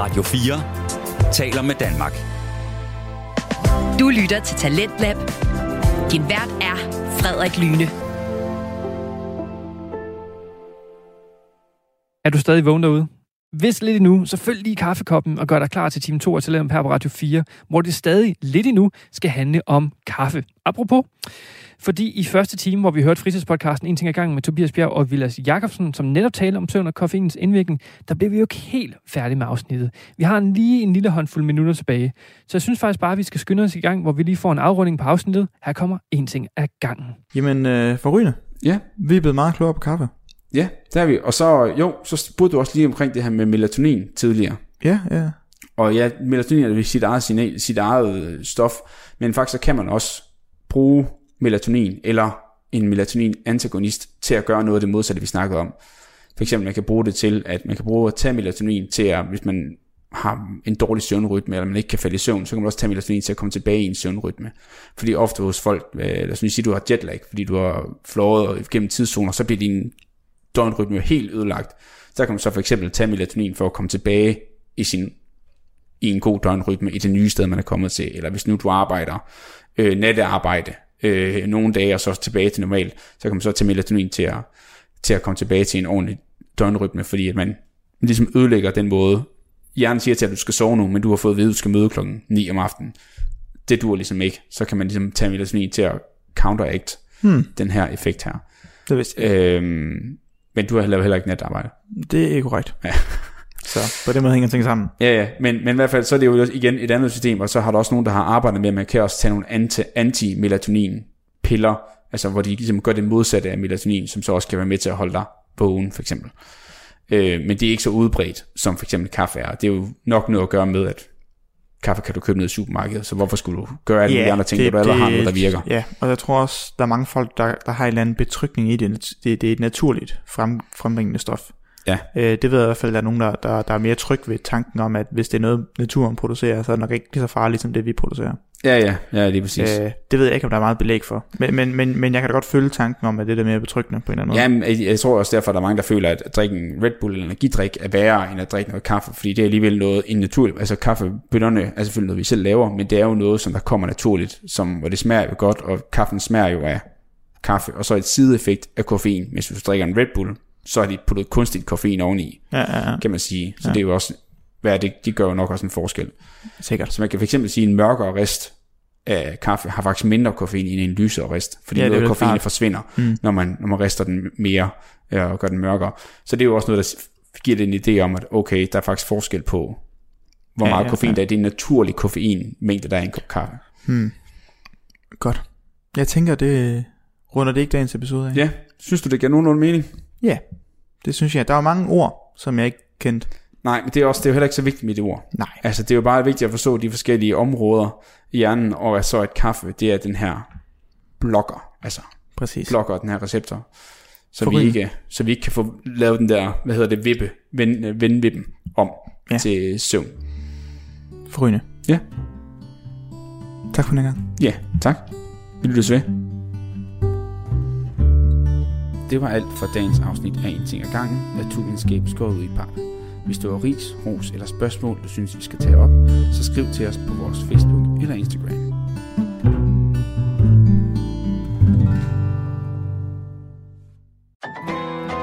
Radio 4 taler med Danmark. Du lytter til Talentlab. Din vært er Frederik Lyne. Er du stadig vågen derude? Hvis lidt endnu, så følg lige kaffekoppen og gør dig klar til time 2 af Talentlab her på Radio 4, hvor det stadig lidt endnu skal handle om kaffe. Apropos, fordi i første time, hvor vi hørte fritidspodcasten En ting ad gangen med Tobias Bjerg og Vilas Jakobsen, som netop talte om søvn og koffeinens indvirkning, der blev vi jo ikke helt færdige med afsnittet. Vi har en lige en lille håndfuld minutter tilbage. Så jeg synes faktisk bare, at vi skal skynde os i gang, hvor vi lige får en afrunding på afsnittet. Her kommer En ting ad gangen. Jamen, øh, forrygende. Ja, Vi er blevet meget klogere på kaffe. ja, der er vi. Og så, jo, så spurgte du også lige omkring det her med melatonin tidligere. Ja, ja. Og ja, melatonin er sit eget, signal, sit eget øh, stof, men faktisk så kan man også bruge melatonin eller en melatonin-antagonist til at gøre noget af det modsatte, vi snakkede om. For eksempel, man kan bruge det til, at man kan bruge at tage melatonin til at, hvis man har en dårlig søvnrytme, eller man ikke kan falde i søvn, så kan man også tage melatonin til at komme tilbage i en søvnrytme. Fordi ofte hos folk, øh, lad os sige, at du har jetlag, fordi du har flået gennem tidszoner, så bliver din døgnrytme jo helt ødelagt. Så kan man så for eksempel tage melatonin for at komme tilbage i sin i en god døgnrytme i det nye sted, man er kommet til. Eller hvis nu du arbejder øh, nattearbejde øh, nogle dage, og så tilbage til normal, så kan man så tage melatonin til at, til at komme tilbage til en ordentlig døgnrytme, fordi at man ligesom ødelægger den måde. Hjernen siger til, at du skal sove nu, men du har fået at vide, at du skal møde klokken 9 om aftenen. Det dur ligesom ikke. Så kan man ligesom tage melatonin til at counteract Hmm. den her effekt her. Det vidste jeg. Øhm, men du har heller ikke natarbejde. Det er korrekt. Ja. Så på den måde hænger ting sammen. Ja, ja, men, men i hvert fald, så er det jo igen et andet system, og så har der også nogen, der har arbejdet med, at man kan også tage nogle anti, anti-melatonin-piller, altså hvor de ligesom gør det modsatte af melatonin, som så også kan være med til at holde dig vågen, for eksempel. Øh, men det er ikke så udbredt, som for eksempel kaffe er. Det er jo nok noget at gøre med, at kaffe kan du købe ned i supermarkedet, så hvorfor skulle du gøre alle de andre ting, når du allerede har noget, der virker? Ja, og jeg tror også, der er mange folk, der, der har en eller anden betrykning i det. Det, det er et naturligt frem, frembringende stof. Ja. Øh, det ved jeg i hvert fald, at der er nogen, der, der, der er mere tryg ved tanken om, at hvis det er noget, naturen producerer, så er det nok ikke lige så farligt, som det vi producerer. Ja, ja, ja, lige præcis. Øh, det ved jeg ikke, om der er meget belæg for. Men, men, men, men jeg kan da godt følge tanken om, at det er mere betryggende på en eller anden måde. Jamen, jeg, tror også derfor, at der er mange, der føler, at at drikke en Red Bull eller energidrik er værre, end at drikke noget kaffe, fordi det er alligevel noget en naturligt, altså kaffebønderne er selvfølgelig noget, vi selv laver, men det er jo noget, som der kommer naturligt, som, hvor det smager jo godt, og kaffen smager jo af kaffe, og så et sideeffekt af koffein. Hvis du drikker en Red Bull, så har de puttet kunstigt koffein oveni, Ja, ja, ja. kan man sige. Så Ja. det er jo også, hvad det, de gør jo nok også en forskel. Sikkert. Så man kan fx sige, at en mørkere rist af kaffe har faktisk mindre koffein end en lysere rist, fordi Ja, noget af vel koffein klart. forsvinder, Mm. når, man, når man rister den mere øh, og gør den mørkere. Så det er jo også noget, der giver det en idé om, at okay, der er faktisk forskel på, hvor Ja, meget ja, koffein ja. der er. Det er en naturlig koffeinmængde, der er i en kop kaffe. Hmm. Godt. Jeg tænker, det runder det ikke dagens episode af. Ja, synes du, det giver nogenlunde mening? Ja, det synes jeg. Der er mange ord, som jeg ikke kendte. Nej, men det er, også, det er jo heller ikke så vigtigt med det ord. Nej. Altså, det er jo bare vigtigt at forstå de forskellige områder i hjernen, og at så et kaffe, det er den her blokker, altså Præcis. blokker den her receptor. Så vi, Forrygende. ikke, så vi ikke kan få lavet den der, hvad hedder det, vippe, vend, vendvippen om Ja. til søvn. Forrygende. Ja. Tak for den gang. Ja, tak. Vi lyttes ved. Det var alt for dagens afsnit af En ting ad gangen, naturvidenskab skåret ud i par. Hvis du har ris, ros eller spørgsmål, du synes, vi skal tage op, så skriv til os på vores Facebook eller Instagram.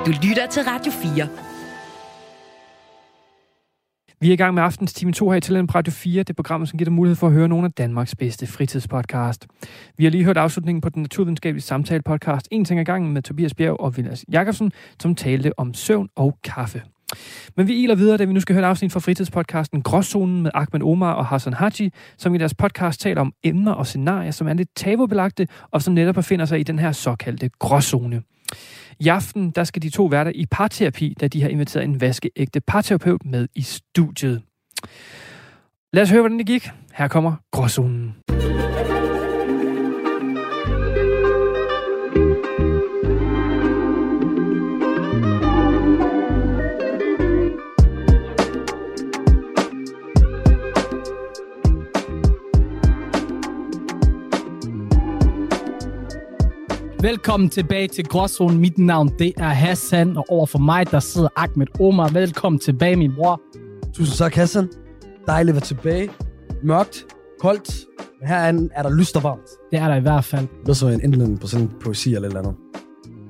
Du lytter til Radio 4. Vi er i gang med aftens time 2 her i Tilland på Radio 4, det program, som giver dig mulighed for at høre nogle af Danmarks bedste fritidspodcast. Vi har lige hørt afslutningen på den naturvidenskabelige samtale podcast En ting ad gangen med Tobias Bjerg og Vilas Jakobsen, som talte om søvn og kaffe. Men vi iler videre, da vi nu skal høre et afsnit fra fritidspodcasten Gråzonen med Ahmed Omar og Hassan Haji, som i deres podcast taler om emner og scenarier, som er lidt tabubelagte, og som netop befinder sig i den her såkaldte gråzone. I aften, der skal de to værter i parterapi, da de har inviteret en vaskeægte parterapeut med i studiet. Lad os høre, hvordan det gik. Her kommer Gråzonen. Velkommen tilbage til Gråzonen. Mit navn det er Hassan, og over for mig der sidder Ahmed Omar. Velkommen tilbage, min bror. Tusind tak, Hassan. Dejligt at være tilbage. Mørkt, koldt. Men herinde er der lyst og varmt. Det er der i hvert fald. Det er så en enten på sådan en poesi eller et eller andet.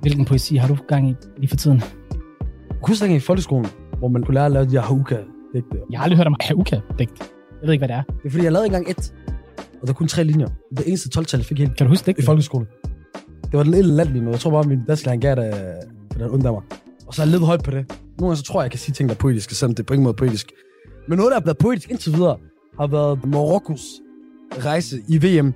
Hvilken poesi har du gang i lige for tiden? Jeg kunne huske, i folkeskolen, hvor man kunne lære at lave de her digte. Jeg har aldrig hørt om Hauka-digt. Jeg ved ikke, hvad det er. Det er fordi, jeg lavede engang et, og der var kun tre linjer. Det eneste 12-tal, jeg fik helt Kan du huske det? i folkeskolen. Det var den lille latlige noget. Jeg tror bare, min dansk han gav det, for den undrer mig. Og så har jeg levet højt på det. Nogle gange så tror jeg, jeg kan sige ting, der er poetiske, selvom det er på ingen måde poetisk. Men noget, der er blevet poetisk indtil videre, har været Marokkos rejse i VM.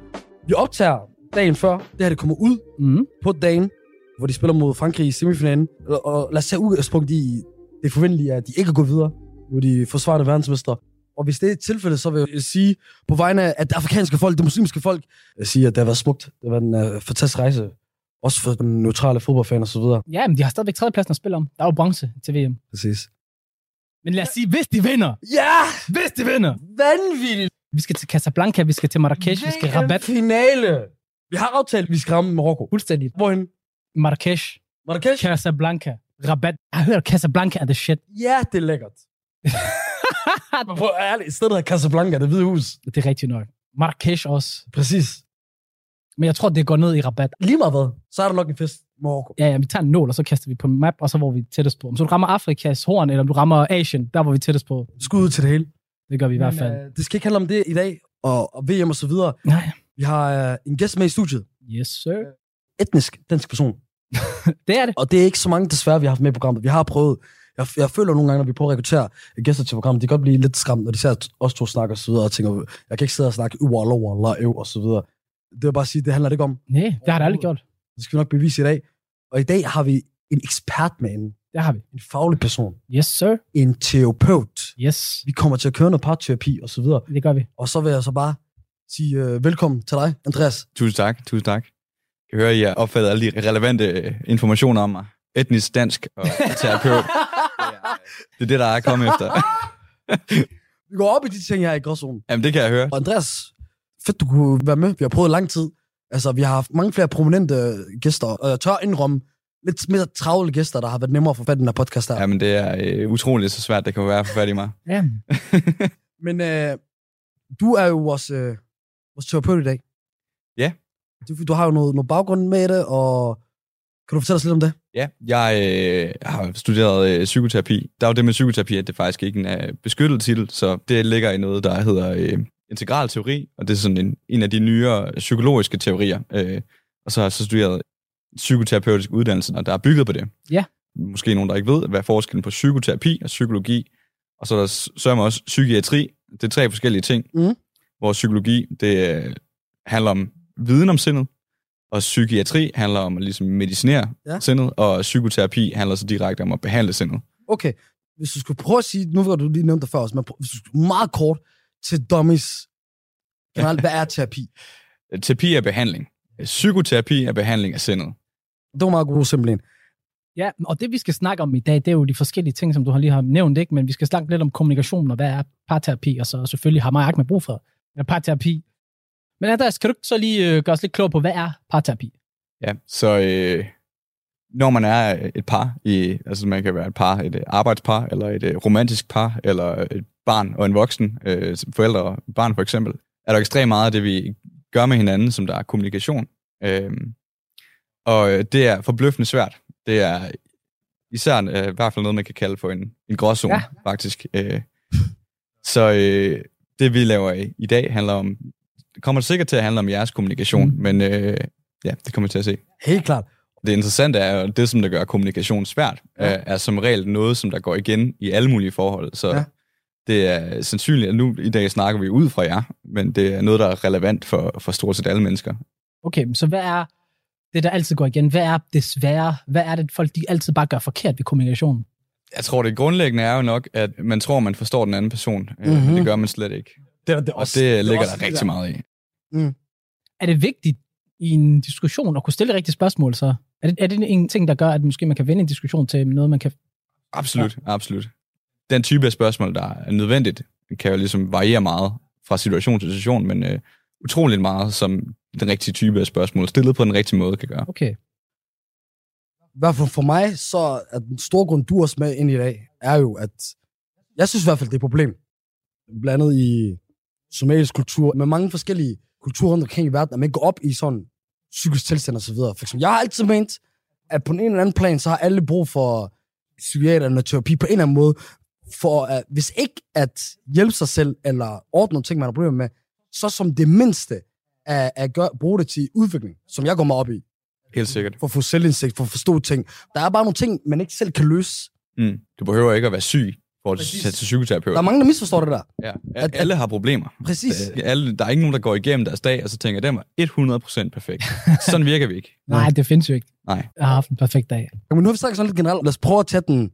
Vi optager dagen før, det her det kommer ud Mm. på dagen, hvor de spiller mod Frankrig i semifinalen. Og, og lad os tage udgangspunkt i det forventelige, at de ikke går videre, hvor de forsvarende verdensmester. Og hvis det er tilfældet, så vil jeg sige, på vegne af det afrikanske folk, det muslimske folk, jeg siger, at det har været smukt. Det har været en uh, fantastisk rejse. Også for den neutrale fodboldfan og så videre. Ja, men de har stadigvæk tredjepladsen at spille om. Der er jo bronze til VM. Præcis. Men lad os sige, hvis de vinder. Ja! Hvis de vinder. Vanvittigt! Vi skal til Casablanca, vi skal til Marrakesh, vi skal Rabat. finale! Vi har aftalt, at vi skal ramme Marokko. Fuldstændig. Hvorhen? Marrakesh, Marrakesh? Casablanca, Rabat. Jeg hørt, Casablanca er the shit. Ja, det er lækkert. Men prøv ærligt, stedet hedder Casablanca, det hvide hus. Det er rigtigt nok. Marrakesh også. Præcis. Men jeg tror, det går ned i Rabat. Lige meget hvad, så er der nok en fest Marokko. Ja, ja, vi tager en nål, og så kaster vi på en map, og så hvor vi tættest på. Om så du rammer Afrikas horn, eller om du rammer Asien, der hvor vi tættest på. Skud ud til det hele. Det gør vi i hvert fald. Men, øh, det skal ikke handle om det i dag, og, og VM og så videre. Nej. Vi har øh, en gæst med i studiet. Yes, sir. Etnisk dansk person. Det er det. Og det er ikke så mange desværre, vi har haft med i programmet. Vi har prøvet. Jeg, jeg føler nogle gange, når vi prøver at rekruttere gæster til programmet, de kan godt blive lidt skræmt, når de ser os to snakker og så videre, og tænker, jeg kan ikke sidde og snakke walla walla øv og så videre. Det vil bare sige, det handler det ikke om. Nej, det har det aldrig gjort. Det skal vi nok bevise i dag. Og i dag har vi en ekspert med en, Det har vi. en faglig person, Yes, sir. en terapeut. Yes, Vi kommer til at køre noget parterapi og så videre. det gør vi. Og så vil jeg så bare sige øh, velkommen til dig, Andreas. Tusind tak, tusind tak. Jeg kan høre, at I har opfattet alle de relevante øh, informationer om mig. Etnisk dansk og terapeut. Det er det, der er kommet efter. Vi går op i de ting her i gråzonen. Jamen, det kan jeg høre. Og Andreas, fedt du kunne være med. Vi har prøvet lang tid. Altså, vi har haft mange flere prominente gæster, og jeg tør indrømme lidt mere travle gæster, der har været nemmere at få fat i den her podcast her. Ja. Jamen, det er øh, utroligt så svært, det kan være at få fat i mig. Ja. Men øh, du er jo vores, øh, vores terapeut i dag. Ja. Du, du har jo noget, noget baggrund med det, og kan du fortælle os lidt om det? Ja, jeg øh, har studeret øh, psykoterapi. Der er jo det med psykoterapi, at det faktisk ikke er en øh, beskyttet titel, så det ligger i noget, der hedder øh, integral teori, og det er sådan en, en af de nyere psykologiske teorier. Øh, og så har jeg så studeret psykoterapeutisk uddannelse, og der er bygget på det. Ja. Måske nogen, der ikke ved, hvad er forskellen på psykoterapi og psykologi. Og så er der sørger også psykiatri. Det er tre forskellige ting. Mhm. Hvor psykologi, det øh, handler om viden om sindet, og psykiatri handler om at ligesom medicinere Ja. sindet, og psykoterapi handler så direkte om at behandle sindet. Okay, hvis du skulle prøve at sige, nu var du lige nævnt det før også, men hvis du skulle meget kort til dummies. Generelt, hvad er terapi? Terapi er behandling. Psykoterapi er behandling af sindet. Det var meget god simpelthen. ja, og det vi skal snakke om i dag, det er jo de forskellige ting, som du har lige har nævnt, ikke? men vi skal snakke lidt om kommunikation, og hvad er parterapi, og så selvfølgelig har mig med brug for ja, parterapi. Men Andreas, kan du ikke så lige øh, gøre os lidt klog på, hvad er parterapi? Ja, så øh, når man er et par, i, altså man kan være et par, et øh, arbejdspar, eller et øh, romantisk par, eller et barn og en voksen, øh, forældre og barn for eksempel, er der ekstremt meget af det, vi gør med hinanden, som der er kommunikation. Øh, og øh, det er forbløffende svært. Det er især øh, i hvert fald noget, man kan kalde for en, en gråzone, ja. faktisk. Øh, så øh, det, vi laver i, i dag, handler om, det kommer sikkert til at handle om jeres kommunikation, mm. men øh, ja, det kommer vi til at se. Helt klart. Det interessante er jo, det, som der gør kommunikation svært, Ja. er, er som regel noget, som der går igen i alle mulige forhold. Så Ja. det er sandsynligt, at nu i dag snakker vi ud fra jer, men det er noget, der er relevant for, for stort set alle mennesker. Okay, så hvad er det, der altid går igen? Hvad er det svære? Hvad er det, folk de altid bare gør forkert ved kommunikation? Jeg tror, det grundlæggende er jo nok, at man tror, man forstår den anden person, mm-hmm. Mhm. men det gør man slet ikke. Det, det er Og også, det er ligger også der rigtig meget i. Er det vigtigt i en diskussion at kunne stille rigtige spørgsmål, så? Er det, er det en ting, der gør, at måske man kan vende en diskussion til noget, man kan... Absolut, ja. absolut. Den type af spørgsmål, der er nødvendigt, kan jo ligesom variere meget fra situation til situation, men øh, utroligt meget, som den rigtige type af spørgsmål, stillet på den rigtige måde, kan gøre. Okay. I hvert fald for mig, så er den store grund, du også med ind i dag, er jo, at Jeg synes i hvert fald, det er et problem. Blandet i somalisk kultur, med mange forskellige kulturer rundt omkring i verden, at man ikke går op i sådan psykisk tilstand og så videre. For eksempel, jeg har altid ment, at på en eller anden plan, så har alle brug for psykiater eller terapi på en eller anden måde, for at, hvis ikke at hjælpe sig selv, eller ordne nogle ting, man har problemer med, så som det mindste at, at gøre, bruge det til udvikling, som jeg går meget op i, Helt sikkert. for at få selvindsigt, for at forstå ting. Der er bare nogle ting, man ikke selv kan løse. Mm. Du behøver ikke at være syg for at Præcis. tage til psykoterapeut. Der er mange, der misforstår det der. Ja, at- alle har problemer. Præcis. Øh, Alle, der er ikke nogen, der går igennem deres dag, og så tænker, den var 100% perfekt. Sådan virker vi ikke. Nej, det findes jo ikke. Nej. Jeg har haft en perfekt dag. Men nu har vi snakket sådan lidt generelt. Lad os prøve at tage den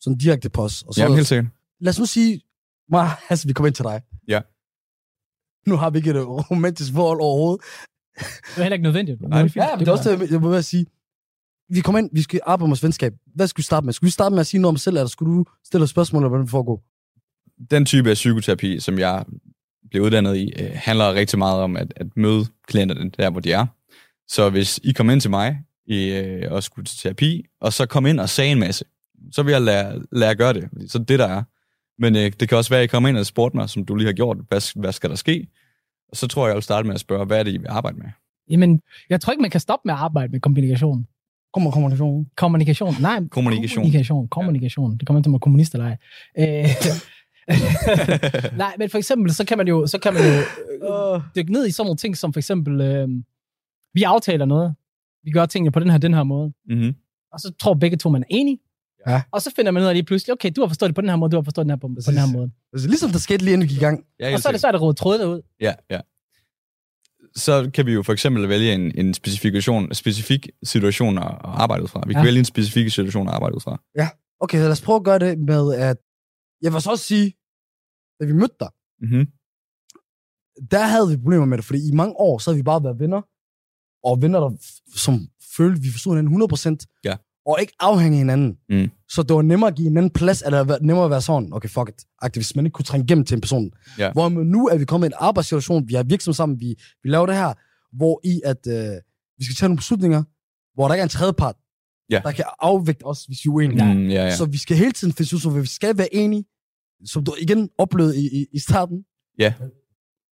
sådan direkte på os. Og så, Jamen, helt sikkert. lad os nu sige, mig, altså, vi kommer ind til dig. Ja. Nu har vi ikke et romantisk forhold overhovedet. Det er heller ikke nødvendigt. Nej, det er fint. Ja, men det er også det, jeg må være at sige. Vi kommer ind, vi skal arbejde med vores venskab. Hvad skal vi starte med? Skal vi starte med at sige noget om os selv, eller skulle du stille spørgsmål, eller hvordan det foregår? Den type af psykoterapi, som jeg blev uddannet i, øh, handler rigtig meget om at, at møde klienterne der, hvor de er. Så hvis I kom ind til mig i, øh, og skulle til terapi, og så kom ind og sagde en masse, så vil jeg lære, lære at gøre det. Så er det det, der er. Men øh, det kan også være, at I kommer ind og spurgte mig, som du lige har gjort, hvad, hvad skal der ske? Og så tror jeg, jeg vil starte med at spørge, hvad er det, I vil arbejde med? Jamen, jeg tror ikke, man kan stoppe med at arbejde med kommunikation. Kommer kommunikation. Kommunikation. Nej, Kommunikation. Kommunikation. Kommunikation. Det kommer an til, er kommunist eller ej. Øh, Nej, men for eksempel, så kan man jo, så kan man jo øh, dykke ned i sådan nogle ting, som for eksempel, øh, vi aftaler noget. Vi gør tingene på den her, den her måde. Mm-hmm. Og så tror begge to, man er enige. Ja. Og så finder man ud af lige pludselig, okay, du har forstået det på den her måde, du har forstået den her på, på den her måde. Altså, ligesom der skete lige inden vi gik i gang. Ja, Og så er det svært at råde tråde ud. Ja, ja. Så kan vi jo for eksempel vælge en, en specifikation, specifik situation at arbejde ud fra. Vi kan Ja. vælge en specifik situation at arbejde ud fra. Okay, så lad os prøve at gøre det med, at... Jeg vil så også sige, da vi mødte dig, Mm-hmm. der havde vi problemer med det, fordi i mange år, så havde vi bare været venner, og venner, der, som følte, vi forstod hinanden 100%, Ja. Og ikke afhængige af hinanden. Mm. Så det var nemmere at give hinanden plads, eller nemmere at være sådan, okay, fuck it, hvis man ikke kunne trænge igennem til en person. Ja. Hvor nu er vi kommet i en arbejdssituation, vi har virksomhed sammen, vi, vi laver det her, hvor i at øh, vi skal tage nogle beslutninger, hvor der ikke er en tredjepart, Ja. der kan afvægte os, hvis vi er uenige. Mm, ja, ja. Så vi skal hele tiden finde situationer, hvor vi skal være enige, som du igen oplevede i, i, i starten. Ja.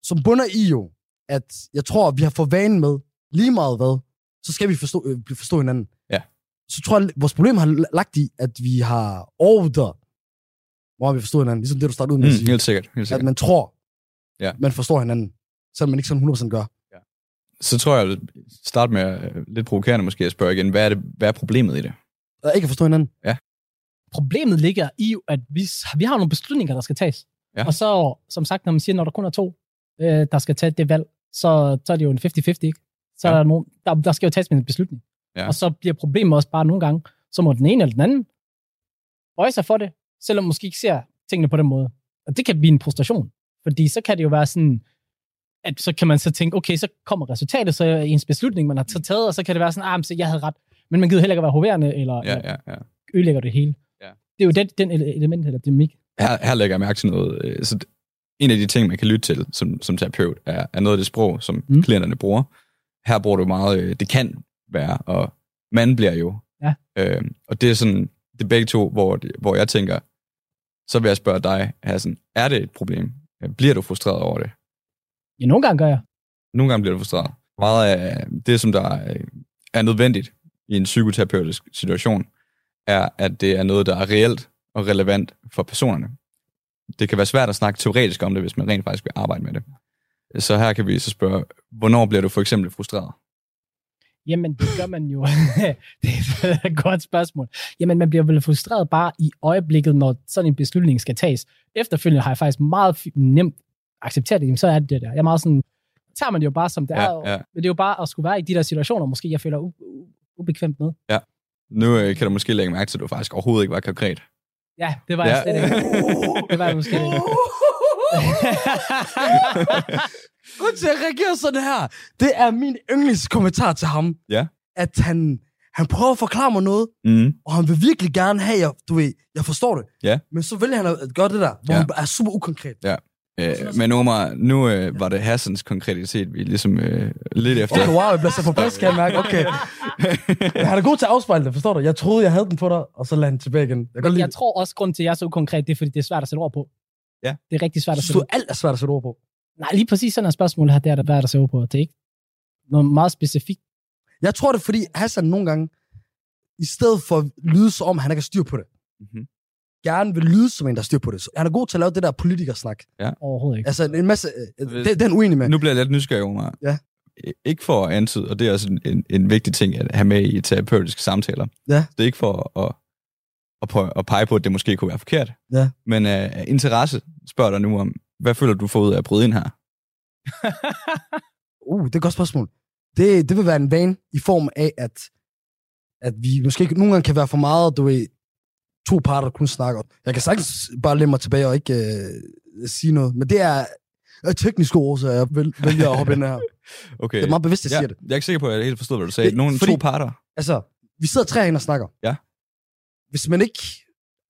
Som bunder i jo, at jeg tror, at vi har fået vanen med, lige meget hvad, så skal vi forstå, øh, forstå hinanden. Ja. Så tror jeg, at vores problem har lagt i, at vi har overvurderet, hvor vi forstår hinanden. Ligesom det, du startede ud med at Mm, sige. helt sikkert. Helt At sikkert. man tror, Ja. man forstår hinanden, selvom man ikke sådan 100% gør. Så tror jeg, jeg vil starte med øh, lidt provokerende måske at spørge igen, hvad er, det, hvad er problemet i det? Og ikke at forstå hinanden. Problemet ligger i, at vi, vi har nogle beslutninger, der skal tages. Ja. Og så, som sagt, når man siger, når der kun er to, øh, der skal tage det valg, så, så er det jo en 50-50, ikke? Så Ja. ja. er der, nogen, der, der skal jo tages med en beslutning. Ja. Og så bliver problemet også bare nogle gange, så må den ene eller den anden bøje sig for det, selvom man måske ikke ser tingene på den måde. Og det kan blive en frustration. Fordi så kan det jo være sådan, at så kan man så tænke, okay, så kommer resultatet, så er ens beslutning, man har taget, og så kan det være sådan, ah, men så jeg havde ret. Men man gider heller ikke være hoverende, eller, Ja, ja, ja. ødelægger det hele. Ja. Det er jo den, den ele- element, eller dynamik. Her, her lægger jeg mærke til noget. øh, Så en af de ting, man kan lytte til som, som terapeut, er, er noget af det sprog, som mm. Mm. klienterne bruger. Her bruger du meget, øh, det kan være, og man bliver jo. Ja. Øh, og det er sådan, det er begge to, hvor, hvor jeg tænker, så vil jeg spørge dig, Hassan, er det et problem? Øh, Bliver du frustreret over det? Ja, nogle gange gør jeg. Nogle gange bliver du frustreret. Meget af det, som der er- er nødvendigt i en psykoterapeutisk situation, er, at det er noget, der er reelt og relevant for personerne. Det kan være svært at snakke teoretisk om det, hvis man rent faktisk vil arbejde med det. Så her kan vi så spørge, hvornår bliver du for eksempel frustreret? Jamen, det gør man jo. det er et godt spørgsmål. Jamen, man bliver vel frustreret bare i øjeblikket, når sådan en beslutning skal tages. Efterfølgende har jeg faktisk meget nemt accepteret det. Jamen, så er det det der. Jeg er meget sådan, tager man det jo bare som det Ja, er. ja. Men det er jo bare at skulle være i de der situationer, måske jeg føler ubekvemt med. Nu øh, kan du måske lægge mærke til, at du faktisk overhovedet ikke var konkret. Ja, det var Ja. jeg slet ikke. Det var jeg måske ikke. Grunden til, at jeg reagerer sådan her, det er min yndlingskommentar til ham. Ja. At han, han prøver at forklare mig noget, Mm. og han vil virkelig gerne have, jeg, du ved, jeg forstår det. Ja. Men så vælger han at gøre det der, hvor Ja. han er super ukonkret. Ja. Øh, men Omar, nu øh, var det Hassans konkretitet, vi ligesom øh, lidt efter. Okay, wow, jeg bliver så på plads, kan jeg mærke. Okay. Han er god til at afspejle det, forstår du? Jeg troede, jeg havde den på dig, og så lader han tilbage igen. Jeg lide Jeg tror også, grund til, at jeg er så ukonkret, det er, fordi det er svært at sætte ord på. Ja. Det er rigtig svært at sætte du, alt er svært at sætte ord på? Nej, lige præcis sådan et spørgsmål her, det er der værd at sætte ord på. Det er ikke noget meget specifikt. Jeg tror det, er, fordi Hassan nogle gange, i stedet for at lyde som om, han ikke har styr på det, Mhm. gerne vil lyde som en, der har styr på det. Så han er god til at lave det der politikersnak. Overhovedet ikke. Altså en masse... øh, Det, det er han uenig med. Nu bliver jeg lidt nysgerrig, Omar. Ja. Ikke for at antyde, og det er også en, en, en vigtig ting at have med i terapeutiske samtaler. Ja. Det er ikke for at, at, prøve, at pege på, at det måske kunne være forkert. Ja. Men af interesse spørger dig nu om, hvad føler du får ud af at bryde ind her? Uh, det er et godt spørgsmål. Det, det vil være en vane i form af, at, at vi måske ikke- nogle gange kan være for meget, du ved, to parter, der kun snakker. Jeg kan sagtens bare lægge mig tilbage og ikke øh, sige noget, men det er af tekniske årsager, jeg vil, vælger at hoppe ind her. Okay. Det er meget bevidst, jeg ja, siger det. Jeg er ikke sikker på, at jeg helt forstod, hvad du sagde. Det- Nogle fordi- to parter. Altså, vi sidder tre herinde og snakker. Ja. Hvis man ikke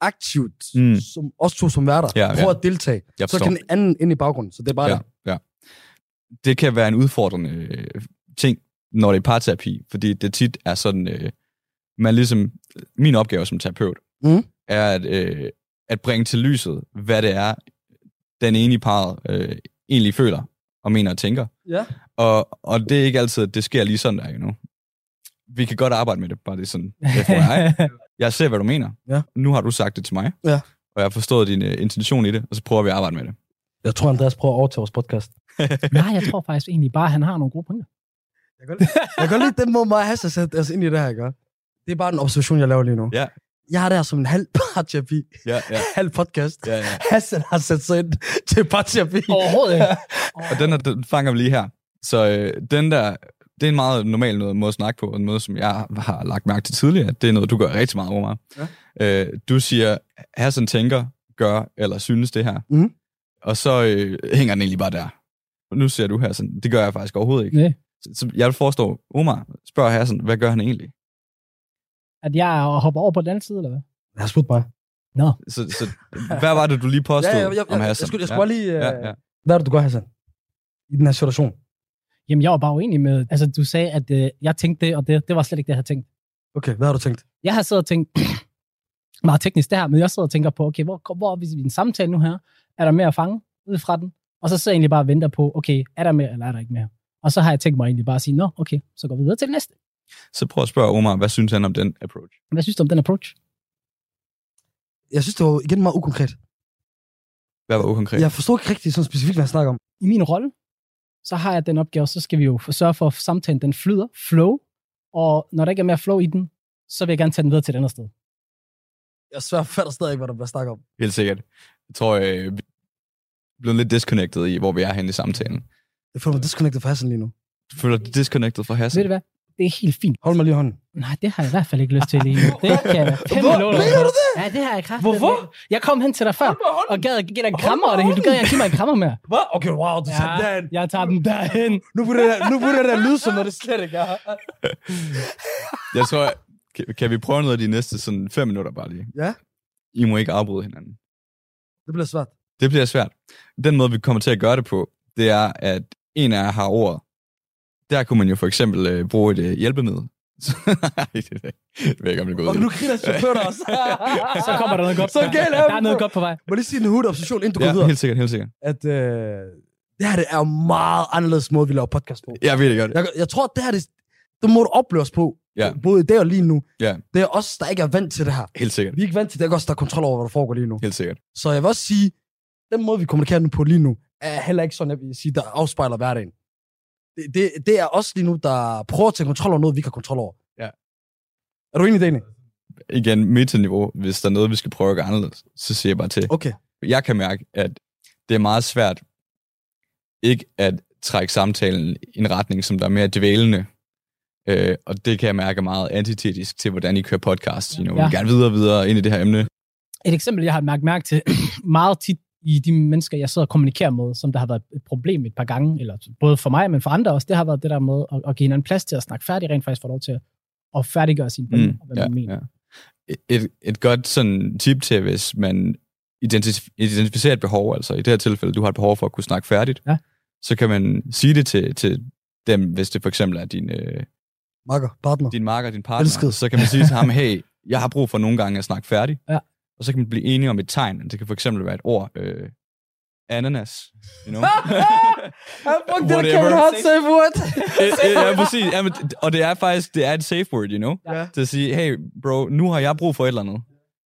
aktivt, Mm. mm. som os to som værter, Ja, prøver ja. at deltage, Jeg så kan den anden ind i baggrunden. Så det er bare ja, det. ja. Det kan være en udfordrende øh, ting, når det er parterapi, fordi det tit er sådan, øh, man ligesom, min opgave som terapeut, Mhm. er at, øh, at bringe til lyset, hvad det er, den ene i parret øh, egentlig føler og mener og tænker. Ja. Og, og det er ikke altid, at det sker lige sådan der, you know. Vi kan godt arbejde med det, bare det sådan, FYI. Jeg ser, hvad du mener. Ja. Nu har du sagt det til mig. Ja. Og jeg har forstået din uh, intention i det, og så prøver vi at arbejde med det. Jeg tror, Andreas prøver at overtage vores podcast. Nej, jeg tror faktisk egentlig bare, at han har nogle gode pointer. Jeg kan, jeg kan lide den måde, mig Hassan sætte os ind i det her, ikke? Det er bare en observation, jeg laver lige nu. Ja. Jeg har det her som en halv parterapi, Ja, ja, halv podcast. ja, ja. Hassan har sat sig ind til parterapi. Overhovedet ikke. Og den, her, den fanger vi lige her. Så øh, den der, det er en meget normal noget, måde at snakke på, en måde, som jeg har lagt mærke til tidligere. Det er noget, du gør rigtig meget over mig. Ja. Øh, du siger, Hassan tænker, gør eller synes det her. Mhm. Og så øh, hænger den egentlig bare der. Og nu siger du Hassan, det gør jeg faktisk overhovedet ikke. Nej. Så, så jeg vil forestå, Omar spørger Hassan, hvad gør han egentlig? At jeg hopper over på den anden side, eller hvad? Jeg har spurgt mig. Nå. Så, så hvad var det, du lige påstod Ja, ja, jeg, jeg, om Hassan? jeg, skulle, jeg skulle bare lige... Uh, ja, ja. Hvad er det, du gør, Hassan? I den her situation. Jamen, jeg var bare uenig med... Altså, du sagde, at øh, jeg tænkte det, og det, det var slet ikke det, jeg havde tænkt. Okay, hvad har du tænkt? Jeg har siddet og tænkt, meget teknisk det her, men jeg sidder og tænker på, okay, hvor, hvor er vi i en samtale nu her? Er der mere at fange ud fra den? Og så sidder jeg egentlig bare og venter på, okay, er der mere, eller er der ikke mere? Og så har jeg tænkt mig egentlig bare at sige, nå, okay, så går vi videre til det næste. Så prøv at spørge Omar, hvad synes han om den approach? Hvad synes du om den approach? Jeg synes, det var igen meget ukonkret. Hvad var ukonkret? Jeg forstår ikke rigtig sådan specifikt, hvad jeg snakker om. I min rolle, så har jeg den opgave, så skal vi jo sørge for, at samtalen den flyder, flow, og når der ikke er mere flow i den, så vil jeg gerne tage den videre til et andet sted. Jeg svær fatter stadig ikke, hvad der bliver snakket om. Helt sikkert. Jeg tror, øh, vi er blevet lidt disconnected i, hvor vi er henne i samtalen. Jeg føler mig disconnected fra Hassan lige nu. Du føler dig disconnected fra Hassan? Ved du hvad? Det er helt fint. Hold mig lige hånden. Nej, det har jeg i hvert fald ikke lyst til lige nu. Det kan jeg Hvor- mener du det? Ja, det har jeg kraftigt. Hvorfor? Jeg kom hen til dig før, og gad give dig en krammer og det hele. Du gad ikke give mig en krammer mere. Hvad? Okay, wow, du tager den Ja, derhen. jeg tager den derhen. Nu begynder det, nu begynder det lyde som noget, det slet ikke er. Jeg tror, kan, kan vi prøve noget af de næste sådan fem minutter bare lige? Ja. I må ikke afbryde hinanden. Det bliver svært. Det bliver svært. Den måde, vi kommer til at gøre det på, det er, at en af jer har ordet. Der kunne man jo for eksempel øh, bruge et øh, hjælpemiddel. Nej, det ved jeg ikke, om det er gået. Og nu griner chaufføren også. Så kommer der noget godt. Så galt er Der er noget godt på vej. Må lige sige en hurtig inden du går Ja, videre. helt sikkert, helt sikkert. At øh, det her det er jo meget anderledes måde, vi laver podcast på. Jeg ved det godt. Jeg, jeg tror, det her, det, det må du opleve os på. Ja. Både i dag og lige nu. Ja. Det er os, der ikke er vant til det her. Helt sikkert. Vi er ikke vant til det. Det er os, der har kontrol over, hvad der foregår lige nu. Helt sikkert. Så jeg vil også sige, den måde, vi kommunikerer nu på lige nu, er heller ikke sådan, jeg vil sige, der afspejler hverdagen. Det, det, det er os lige nu, der prøver at tage kontrol over noget, vi kan kontrol over. Ja. Er du enig i det, egentlig? Igen, metaniveau. Hvis der er noget, vi skal prøve at gøre anderledes, så siger jeg bare til. Okay. Jeg kan mærke, at det er meget svært ikke at trække samtalen i en retning, som der er mere dvælende. Øh, og det kan jeg mærke er meget antitetisk til, hvordan I kører podcast. You know, Ja. ja. Vi vil gerne videre og videre ind i det her emne. Et eksempel, jeg har mærket mærke til meget tit i de mennesker, jeg sidder og kommunikerer med, som der har været et problem et par gange, eller både for mig, men for andre også, det har været det der med at, at give hinanden plads til at snakke færdig, rent faktisk få lov til at færdiggøre sine pointer, mm, og hvad ja, man mener. ja. Et, et godt sådan tip til, hvis man identif- identificere et behov, altså i det her tilfælde, du har et behov for at kunne snakke færdigt, Ja. så kan man sige det til, til dem, hvis det for eksempel er din, øh, Makker, partner. din marker, din partner, Elsket. så kan man sige til ham, hey, jeg har brug for nogle gange at snakke færdig. Ja. Og så kan man blive enige om et tegn. Det kan for eksempel være et ord. Øh, ananas. You know? Whatever. safe word. Øh, øh, ja, præcis. Ja, men, og det er faktisk det er et safe word, you know? Ja. Til at sige, hey bro, nu har jeg brug for et eller andet.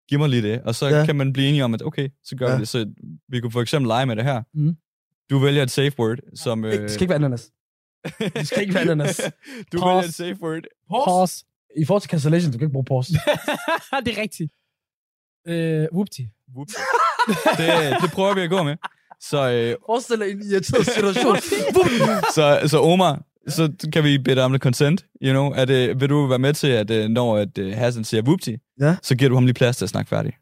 Giv mig lige det. Og så Ja. kan man blive enige om, at okay, så gør Ja. vi det. Så vi kunne for eksempel lege med det her. Mhm. Du vælger et safe word, som... Det skal ikke være ananas. Det skal ikke være ananas. du Pause. vælger et safe word. Pause. I forhold til cancellation, du kan ikke bruge pause. det er rigtigt. Øh, whoopty. Whoops. det, det prøver vi at gå med. Så, øh, Forestil dig en irriteret situation. så, så Omar, så kan vi bede dig om det consent, you know. Er det, vil du være med til, at øh, når at, uh, Hassan siger whoopty, Ja. så giver du ham lige plads til at snakke færdig?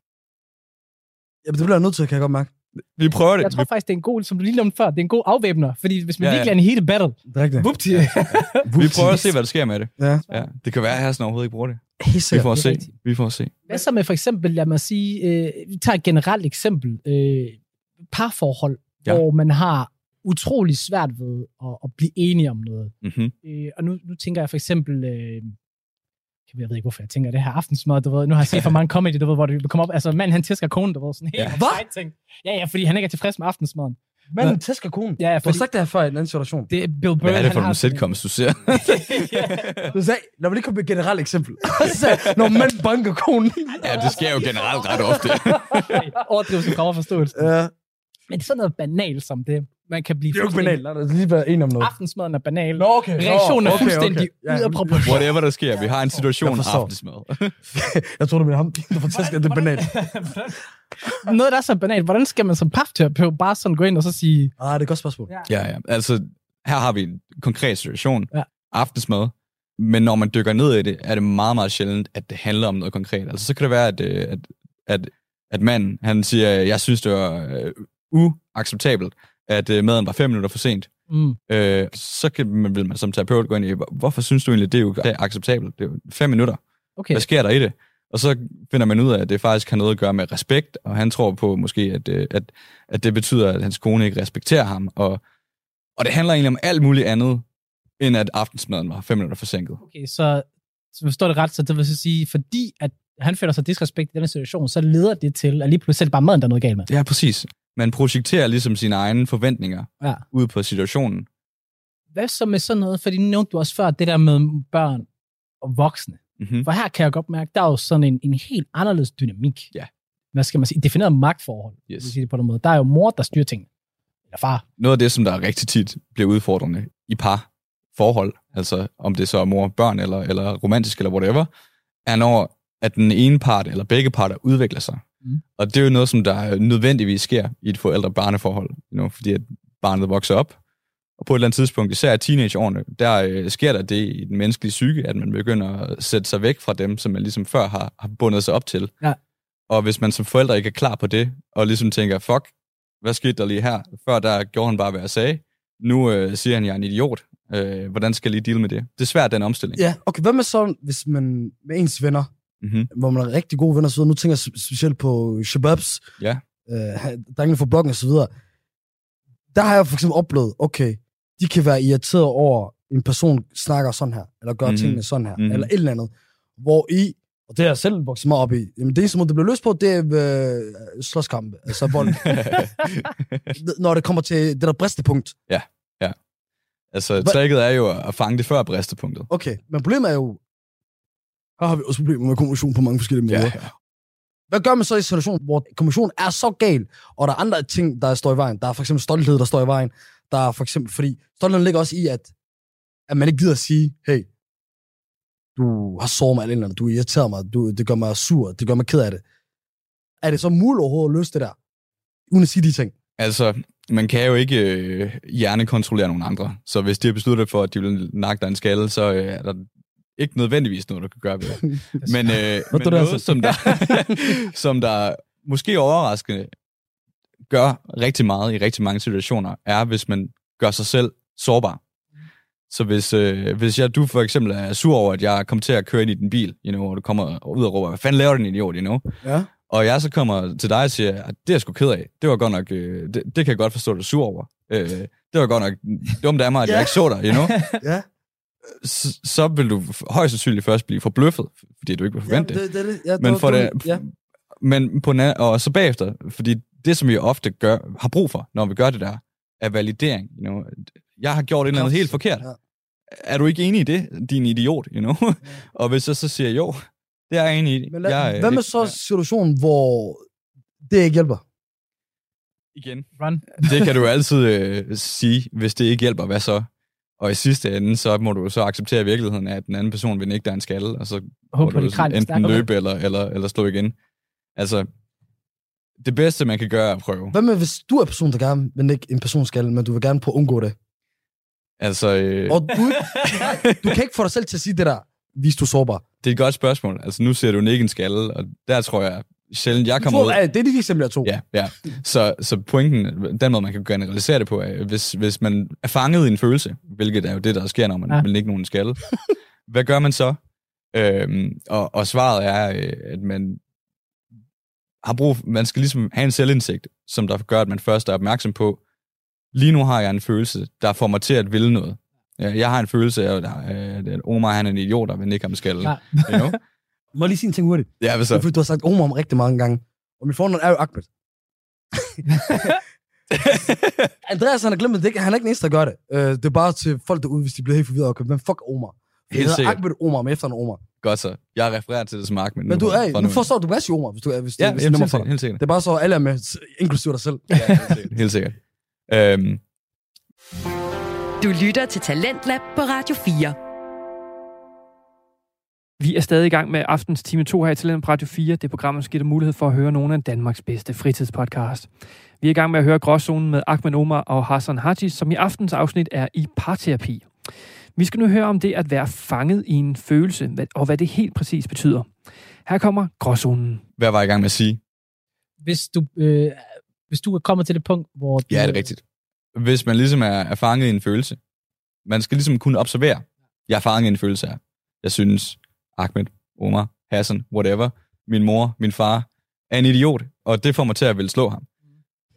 Jamen, det bliver jeg nødt til, kan jeg godt mærke. Vi prøver det. Jeg tror faktisk, det er en god, som du lige nævnte før, det er en god afvæbner, fordi hvis man Ja, ja, ja. virkelig er en heated battle, Det rigtigt. whoopty. Vi, prøver at se, hvad der sker med det. Ja, Ja, det kan være, at Hassan overhovedet ikke bruger det. helt Vi får det er se. rigtigt. Vi får se. Hvad så med for eksempel, lad mig sige, øh, vi tager et generelt eksempel, øh, parforhold, Ja. ja. hvor man har utrolig svært ved at, at blive enige om noget. Mm-hmm. Øh, og nu, nu tænker jeg for eksempel, øh, jeg ved ikke, hvorfor jeg tænker det her aftensmad, du ved, nu har jeg set for mange comedy, du ved, hvor det kommer op, altså mand, han tæsker konen, du ved, sådan helt Ja. ja. Hvad? ting. Ja, ja, fordi han ikke er tilfreds med aftensmaden. Manden tæsker konen. Ja, Du har fordi sagt det her før i en anden situation. det er Bill Burr, Hvad er det for nogle sitcoms, du ser? Du sagde, lad mig lige komme med et generelt eksempel. Sagde når mand banker konen. ja, det sker jo generelt ret ofte. overdrivelse kommer forståelse. Ja, Men sådan noget banalt som det, man kan blive det er jo ikke banalt. Lad os lige være enige om noget. Aftensmaden er banal. Nå, okay. Reaktionen er Nå, okay, fuldstændig okay. ud af proportion. Whatever der sker, vi har en situation Jeg forstår. aftensmad. Jeg tror, det er ham, der får tæsket, at det er banalt. Noget, der er så banalt. Hvordan skal man som pafterapeut bare sådan gå ind og så sige... Ah, det er et godt spørgsmål. Ja. Ja, ja. Altså, her har vi en konkret situation. Ja. Aftensmad. Men når man dykker ned i det, er det meget, meget sjældent, at det handler om noget konkret. Altså, så kan det være, at, øh, at, at, at manden, han siger, jeg synes, det var øh, uacceptabelt, at øh, maden var fem minutter for sent. Mm. Øh, så kan man, vil man som terapeut gå ind i, hvorfor synes du egentlig, det er jo det er acceptabelt? Det er jo fem minutter. Okay. Hvad sker der i det? Og så finder man ud af, at det faktisk har noget at gøre med respekt, og han tror på måske, at, øh, at, at det betyder, at hans kone ikke respekterer ham. Og, og det handler egentlig om alt muligt andet, end at aftensmaden var fem minutter forsinket. okay, så, så forstår det ret, så det vil så sige, fordi at han føler sig disrespekt i denne situation, så leder det til, at lige pludselig bare maden, der er noget galt med. Ja, præcis. Man projekterer ligesom sine egne forventninger Ja. ud på situationen. Hvad så med sådan noget? Fordi nu nævnte du også før det der med børn og voksne. Mm-hmm. For her kan jeg godt mærke, der er jo sådan en, en helt anderledes dynamik. Ja. Hvad skal man sige? Defineret magtforhold. Yes. Sige det på den måde. Der er jo mor, der styrer tingene. Eller far. Noget af det, som der rigtig tit bliver udfordrende i par forhold, altså om det så er mor børn, eller, eller romantisk, eller whatever, er når, at den ene part, eller begge parter, udvikler sig. Mm. Og det er jo noget, som der nødvendigvis sker i et forældre-barneforhold, you know, fordi at barnet vokser op, og på et eller andet tidspunkt, især i teenageårene, der øh, sker der det i den menneskelige psyke, at man begynder at sætte sig væk fra dem, som man ligesom før har, har bundet sig op til. Ja. Og hvis man som forældre ikke er klar på det, og ligesom tænker, fuck, hvad skete der lige her? Før der gjorde han bare, hvad jeg sagde. Nu øh, siger han, jeg er en idiot. Øh, hvordan skal jeg lige deal med det? Det er svært, den omstilling. Ja, okay. Hvad med så, hvis man med ens venner, Mm-hmm. hvor man er rigtig gode venner og så videre. Nu tænker jeg specielt på Shababs, Ja. øh, drengene fra bloggen og så videre. Der har jeg for eksempel oplevet, okay, de kan være irriteret over, en person snakker sådan her, eller gør Mhm. mm-hmm. tingene sådan her, Mhm. mm-hmm. eller et eller andet. Hvor i, og det har jeg selv vokset mig op i, jamen det eneste måde, det bliver løst på, det er øh, slåskampe, altså vold. Når det kommer til det der bristepunkt. altså, Hvad- tricket er jo at fange det før bristepunktet. Okay, men problemet er jo, her har vi også problemer med kommunikation på mange forskellige måder. Ja, ja. Hvad gør man så i en situation, hvor kommunikation er så gal, og der er andre ting, der står i vejen? Der er for eksempel stolthed, der står i vejen. Der er for eksempel, fordi stoltheden ligger også i, at, at man ikke gider at sige, hey, du har såret mig eller et eller andet, du irriterer mig, du, det gør mig sur, det gør mig ked af det. Er det så muligt overhovedet at løse det der? Uden at sige de ting. Altså, man kan jo ikke øh, hjernekontrollere nogen andre. Så hvis de har besluttet for, at de vil nakke dig en skalle, så øh, er der ikke nødvendigvis noget, du kan gøre ved det. Men, øh, men noget, så? som der, som der måske overraskende gør rigtig meget i rigtig mange situationer, er, hvis man gør sig selv sårbar. Så hvis, øh, hvis jeg, du for eksempel er sur over, at jeg kommer til at køre ind i din bil, you know, og du kommer ud og råber, hvad fanden laver den idiot, you know? Ja. og jeg så kommer til dig og siger, at det er jeg sgu ked af. Det var godt nok, øh, det, det kan jeg godt forstå, at du er sur over. Øh, det var godt nok dumt af mig, at jeg Ja. ikke så dig, you know? Ja. Så, så vil du højst sandsynligt først blive forbløffet, fordi du ikke vil forvente det. det, det, det, ja, Men var- for det, Ja. men på anden- og så bagefter, fordi det, som vi ofte gør, har brug for, når vi gør det der, er validering. You know? Jeg har gjort et eller andet helt forkert. Ja. Er du ikke enig i det, din idiot? You know? og hvis jeg så siger, jo, det er jeg enig i. Men lad, jeg, hvad med så situationen, hvor det ikke hjælper? Igen. Run. Det kan du altid øh, sige, hvis det ikke hjælper, hvad så? Og i sidste ende, så må du så acceptere virkeligheden af, at den anden person vil ikke dig en skalle, og så Håb må du kranium enten løbe eller, eller, eller slå igen. Altså, det bedste, man kan gøre, er at prøve. Hvad med, hvis du er en person, der gerne vil ikke en person skal, men du vil gerne på at undgå det? Altså, øh, Og du, du kan ikke få dig selv til at sige det der, hvis du er sårbar. det er et godt spørgsmål. Altså, nu ser du ikke en skalle, og der tror jeg sjældent, jeg kommer ud... det er de eksempler, jeg tog. Ja, ja. Så, så pointen, den måde, man kan generalisere det på, er, hvis, hvis man er fanget i en følelse, hvilket er jo det, der sker, når man Ja. vil ikke nogen skalle, hvad gør man så? Øhm, og, og svaret er, øh, at man har brug, man skal ligesom have en selvindsigt, som der gør, at man først er opmærksom på, lige nu har jeg en følelse, der får mig til at ville noget. Jeg har en følelse af, at Omar han er en idiot, og vil ikke ham skalle. Ja. You know? Må jeg lige sige en ting hurtigt? Ja, hvad Så. Fordi du har sagt Omar om rigtig mange gange. Og mit fornavn er jo Ahmed. Andreas, han har glemt det. Han er ikke den eneste, der gør det. Uh, det er bare til folk derude, hvis de bliver helt forvirret. Okay, hvem fuck Omar? Helt sikkert. Ahmed Omar med efternavn Omar. Godt så. Jeg refererer til det som Ahmed nu. Men du, er, nu forstår du, du sige Omar, hvis, du, hvis, det, Ja, hvis ja det er nemmere helt, sikkert, helt sikkert. Det er bare så, alle er med, inklusive dig selv. Ja, helt sikkert. Helt sikkert. Øhm, Du lytter til Talentlab på Radio 4. Vi er stadig i gang med aftens time 2 her i Talent på Radio 4. Det program, som giver dig mulighed for at høre nogle af Danmarks bedste fritidspodcast. Vi er i gang med at høre Gråzonen med Ahmed Omar og Hassan Haji, som i aftens afsnit er i parterapi. Vi skal nu høre om det at være fanget i en følelse, og hvad det helt præcis betyder. Her kommer Gråzonen. hvad var jeg i gang med at sige? Hvis du, øh, hvis du er kommet til det punkt, hvor... Du, Ja, det er rigtigt. Hvis man ligesom er, er fanget i en følelse, man skal ligesom kunne observere, jeg er fanget i en følelse her. Jeg synes, Ahmed, Omar, Hassan, whatever, min mor, min far, er en idiot, og det får mig til at ville slå ham.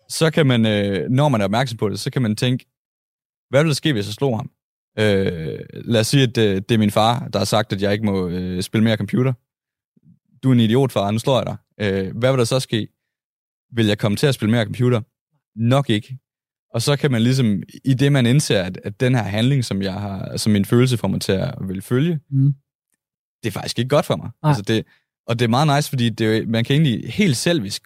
Så kan man, øh, når man er opmærksom på det, så kan man tænke, hvad vil der ske, hvis jeg slår ham? Øh, lad os sige, at øh, det er min far, der har sagt, at jeg ikke må øh, spille mere computer. Du er en idiot, far, nu slår jeg dig. Øh, hvad vil der så ske? Vil jeg komme til at spille mere computer? Nok ikke. Og så kan man ligesom, i det man indser, at, at den her handling, som jeg har, som min følelse får mig til at vil følge, Mm det er faktisk ikke godt for mig. Nej. Altså det, og det er meget nice, fordi det, man kan egentlig helt selvisk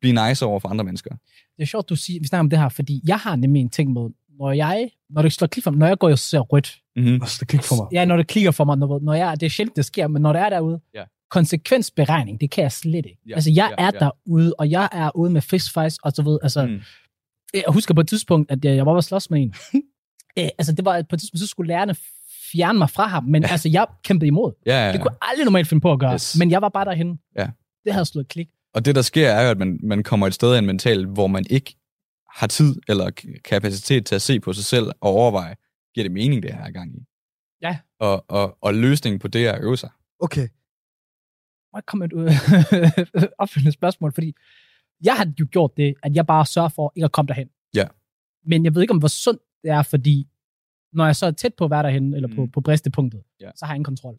blive nice over for andre mennesker. Det er sjovt, du siger, vi snakker om det her, fordi jeg har nemlig en ting med, når jeg, når det slår klik for mig, når jeg går og ser rødt, Mm-hmm. Så det klik for mig. ja, når det klikker for mig, når, når jeg, det er sjældent, det sker, men når det er derude, Ja. konsekvensberegning, det kan jeg slet ikke. Ja, Altså, jeg ja, er ja. derude, og jeg er ude med fistfights, og så ved, altså, Mm. jeg husker på et tidspunkt, at jeg, jeg var ved at slås med en. Øh, altså, det var på et tidspunkt, så skulle lærerne fjerne mig fra ham, men altså, jeg kæmpede imod. Ja, ja, Det ja. kunne jeg aldrig normalt finde på at gøre, Yes. men jeg var bare derhen. Ja. Det havde slået klik. Og det, der sker, er jo, at man, man kommer et sted hen mentalt, hvor man ikke har tid eller kapacitet til at se på sig selv og overveje, giver det mening, det her er i gang i? Ja. Og, og, og løsningen på det er at øve sig. Okay. Må jeg komme et øh, opfølgende spørgsmål, fordi jeg har jo gjort det, at jeg bare sørger for ikke at komme derhen. Ja. Men jeg ved ikke, om hvor sundt det er, fordi når jeg så er tæt på at være derhen, eller på, Mm. på bristepunktet, Ja. så har jeg ingen kontrol.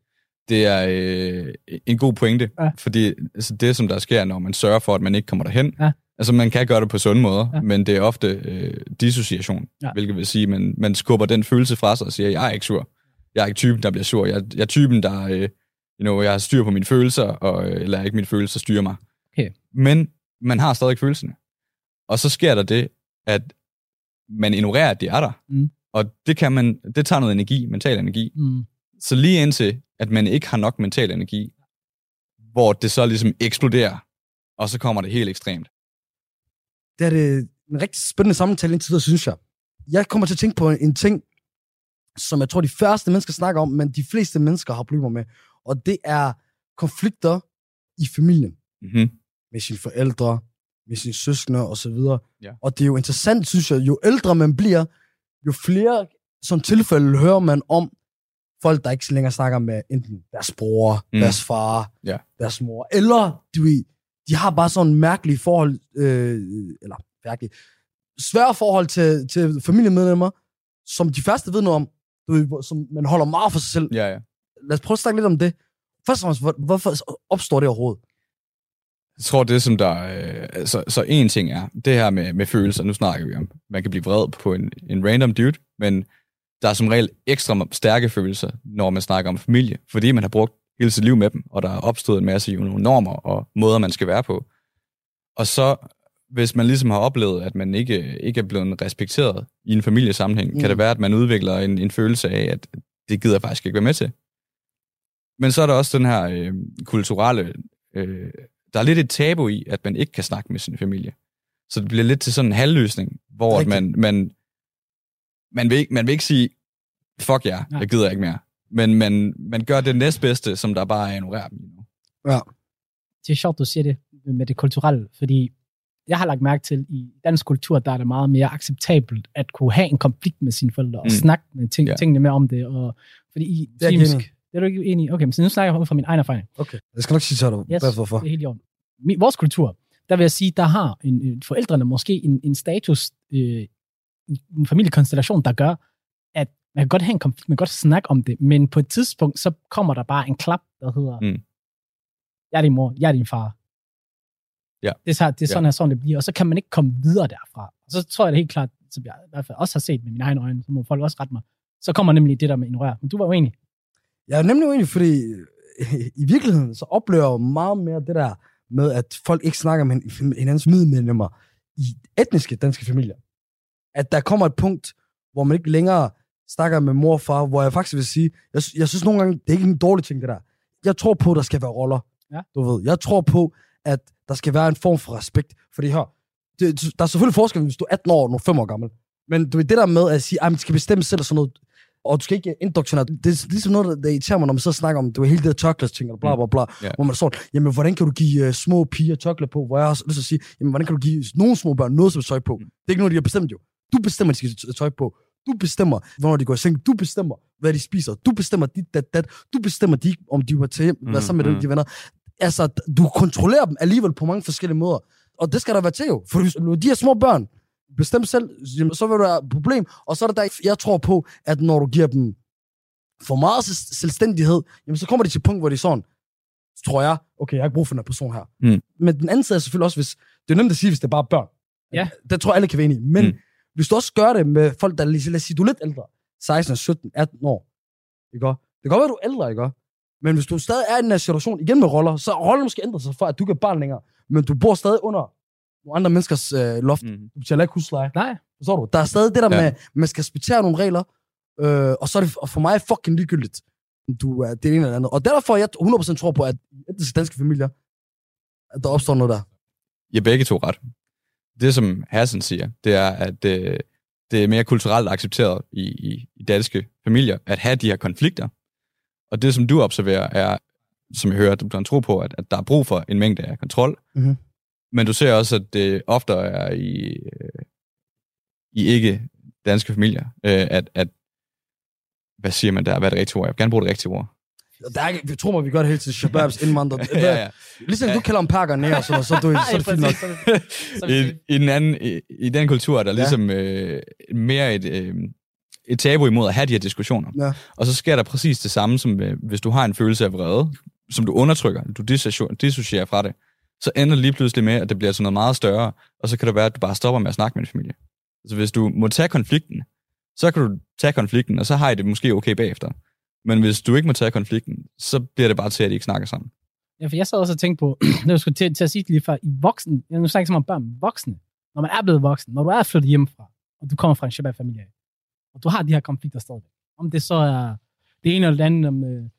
Det er øh, en god pointe, Ja. fordi altså, det, som der sker, når man sørger for, at man ikke kommer derhen, Ja. altså man kan gøre det på sunde måder, Ja. men det er ofte øh, dissociation, Ja. hvilket vil sige, at man, man skubber den følelse fra sig og siger, jeg er ikke sur. Jeg er ikke typen, der bliver sur. Jeg, jeg er typen, der øh, you know, jeg har styr på mine følelser, og øh, lader ikke mine følelser styre mig. Okay. Men man har stadig følelserne. Og så sker der det, at man ignorerer, at de er der. Mm. Og det, kan man, det tager noget energi, mental energi. Mm. Så lige indtil, at man ikke har nok mental energi, hvor det så ligesom eksploderer, og så kommer det helt ekstremt. Det er det en rigtig spændende samtale indtil videre, synes jeg. Jeg kommer til at tænke på en, ting, som jeg tror, de færreste mennesker snakker om, men de fleste mennesker har problemer med. Og det er konflikter i familien. Mm-hmm. Med sine forældre, med sine søskende osv. Ja. Og det er jo interessant, synes jeg, jo ældre man bliver, jo flere sådan tilfælde hører man om folk, der ikke længere snakker med enten deres bror, Mm. deres far, Ja. deres mor, eller du ved, de har bare sådan en mærkelig forhold, øh, eller mærkelig, svære forhold til, til familiemedlemmer, som de første ved noget om, du ved, som man holder meget for sig selv. Ja, ja. Lad os prøve at snakke lidt om det. Først og fremmest, hvor- hvorfor opstår det overhovedet? Jeg tror, det som der... Øh, så, så en ting er, det her med, med følelser, nu snakker vi om, man kan blive vred på en, en random dude, men der er som regel ekstra stærke følelser, når man snakker om familie, fordi man har brugt hele sit liv med dem, og der er opstået en masse nogle normer og måder, man skal være på. Og så, hvis man ligesom har oplevet, at man ikke, ikke er blevet respekteret i en familiesammenhæng, mm. kan det være, at man udvikler en, en følelse af, at det gider jeg faktisk ikke være med til. Men så er der også den her øh, kulturelle... Øh, der er lidt et tabu i, at man ikke kan snakke med sin familie. Så det bliver lidt til sådan en halvløsning, hvor at man, man, man, vil ikke, man vil ikke sige, fuck jer, Nej. jeg gider ikke mere. Men man, man gør det næstbedste, som der bare er ignorerer dem lige nu. Ja. det er sjovt, du siger det med det kulturelle, fordi jeg har lagt mærke til, i dansk kultur, der er det meget mere acceptabelt at kunne have en konflikt med sine forældre, og Mm. snakke med ting, Ja. tingene med om det. Og, fordi i Det er det er du ikke enig i? Okay, men så nu snakker jeg ud fra min egen erfaring. Okay. Jeg skal nok sige til dig, yes. hvorfor. det er helt i orden. Vores kultur, der vil jeg sige, der har en, en, forældrene måske en, en status, øh, i en familiekonstellation, der gør, at man kan godt have en konflikt, man kan godt snakke om det, men på et tidspunkt, så kommer der bare en klap, der hedder, Mm. jeg er din mor, jeg er din far. Ja. Det er, så, det er sådan, Ja. her, sådan det bliver, og så kan man ikke komme videre derfra. Og så tror jeg det helt klart, som jeg i hvert fald også har set med mine egne øjne, så må folk også rette mig, så kommer nemlig det der med ignorere. Men du var uenig. Jeg er nemlig uenig, fordi øh, i virkeligheden, så oplever jeg meget mere det der med, at folk ikke snakker med hin- hinandens familiemedlemmer i etniske danske familier. At der kommer et punkt, hvor man ikke længere snakker med mor og far, hvor jeg faktisk vil sige, jeg, jeg synes nogle gange, det er ikke en dårlig ting, det der. Jeg tror på, at der skal være roller. Ja. Du ved, jeg tror på, at der skal være en form for respekt. Fordi hør, det, der er selvfølgelig forskel, hvis du er 18 år og nu er 5 år gammel. Men du ved, det der med at sige, at man skal bestemme selv og sådan noget, og du skal ikke indoktrinere. Det er ligesom noget, der, irriterer mig, når man så snakker om, du ved, hele det der chocolate-ting, og bla bla bla, Ja. hvor man er sådan, jamen, hvordan kan du give uh, små piger chokolade på? Hvor jeg har lyst til at sige, jamen, hvordan kan du give nogle små børn noget som tøj på? Det er ikke noget, de har bestemt jo. Du bestemmer, at de skal tøj på. Du bestemmer, hvornår de går i seng. Du bestemmer, hvad de spiser. Du bestemmer dit, dat, dat. Du bestemmer, de, om de var til hjem, hvad sammen med Mm, de venner. Altså, du kontrollerer dem alligevel på mange forskellige måder. Og det skal der være til jo. For de her små børn bestemmer selv, jamen, så vil der være et problem. Og så er det der, jeg tror på, at når du giver dem for meget selv- selvstændighed, jamen så kommer de til et punkt, hvor de er sådan, tror jeg, okay, jeg har ikke brug for den her person her. Mm. Men den anden side er selvfølgelig også, hvis, det er nemt at sige, hvis det er bare børn. Ja. Det tror jeg, alle kan være enige i. Men Mm. hvis du også gør det med folk, der lige- lad os sige, du er lidt ældre, 16, 17, 18 år, ikke? Det kan godt være, du er ældre, ikke? Men hvis du stadig er i den her situation, igen med roller, så rollen måske ændret sig for, at du er barn længere. Men du bor stadig under nogle andre menneskers øh, loft. Mm. Du betaler ikke husleje. Nej. Forstår du? Der er stadig det der Ja. med, man skal respektere nogle regler, øh, og så er det og for mig fucking ligegyldigt, du er det ene eller andet. Og derfor er jeg 100% tror på, at i etniske danske familier, at der opstår noget der. I har begge to ret. Det, som Hassan siger, det er, at øh, det er mere kulturelt accepteret i, i, i danske familier, at have de her konflikter. Og det, som du observerer, er, som jeg hører, du kan tro på, at, at der er brug for en mængde af kontrol. Mhm. Men du ser også, at det ofte er i, øh, i ikke danske familier, øh, at, at hvad siger man der? Hvad er det rigtige ord? Jeg vil gerne bruge det rigtige ord. Der er, vi tror mig, vi gør det hele til Shababs indvandrere. ja, ja. Ligesom du kalder om perker nær, så, så, du, så er det fint nok. I, i, den anden, i, I den kultur er der Ja. ligesom øh, mere et, øh, et tabu imod at have de her diskussioner. Ja. Og så sker der præcis det samme, som øh, hvis du har en følelse af vrede, som du undertrykker, du dissocierer fra det, så ender det lige pludselig med, at det bliver sådan noget meget større, og så kan det være, at du bare stopper med at snakke med din familie. Så hvis du må tage konflikten, så kan du tage konflikten, og så har I det måske okay bagefter. Men hvis du ikke må tage konflikten, så bliver det bare til, at I ikke snakker sammen. Ja, for jeg sad også og tænkte på, når du skulle til, til at sige det lige før, i voksen, jeg nu snakker ikke så meget om børn, voksne, når man er blevet voksen, når du er flyttet hjemmefra, og du kommer fra en Shabbat-familie, og du har de her konflikter stadig. Om det så er det ene eller det andet om øh,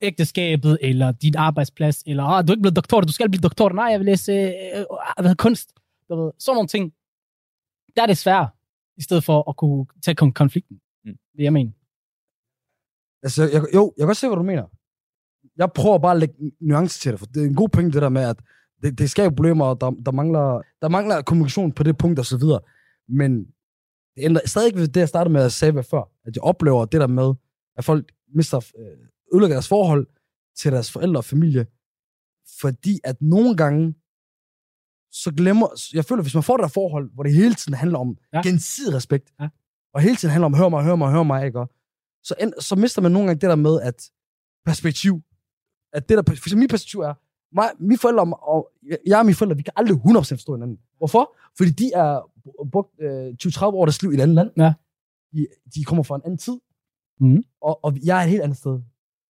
ægteskabet, eller dit arbejdsplads, eller ah, du er ikke blevet doktor, du skal blive doktor, nej, jeg vil læse øh, øh, kunst. Du ved, sådan nogle ting. Der er det svært, i stedet for at kunne tage kon- konflikten. Mm. Det jeg mener. Altså, jeg, jo, jeg kan godt se, hvad du mener. Jeg prøver bare at lægge nuancer til det, for det er en god point, det der med, at det, det skaber problemer, og der, der, mangler, der mangler kommunikation på det punkt, og så videre. Men det ændrer stadig ikke ved det, jeg startede med at sige før, at jeg oplever det der med, at folk mister, øh, ødelægger deres forhold til deres forældre og familie, fordi at nogle gange, så glemmer, jeg føler, hvis man får det der forhold, hvor det hele tiden handler om Ja. gensidig respekt, Ja. og hele tiden handler om, hør mig, hør mig, hør mig, ikke? Så, end, så mister man nogle gange det der med, at perspektiv, at det der, for eksempel mit perspektiv er, mig, mine forældre og, og jeg og mine forældre, vi kan aldrig 100% forstå hinanden. Hvorfor? Fordi de er brugt øh, 20-30 år af deres liv i et andet land. Ja. De, de kommer fra en anden tid. Mhm. Og, og jeg er et helt andet sted.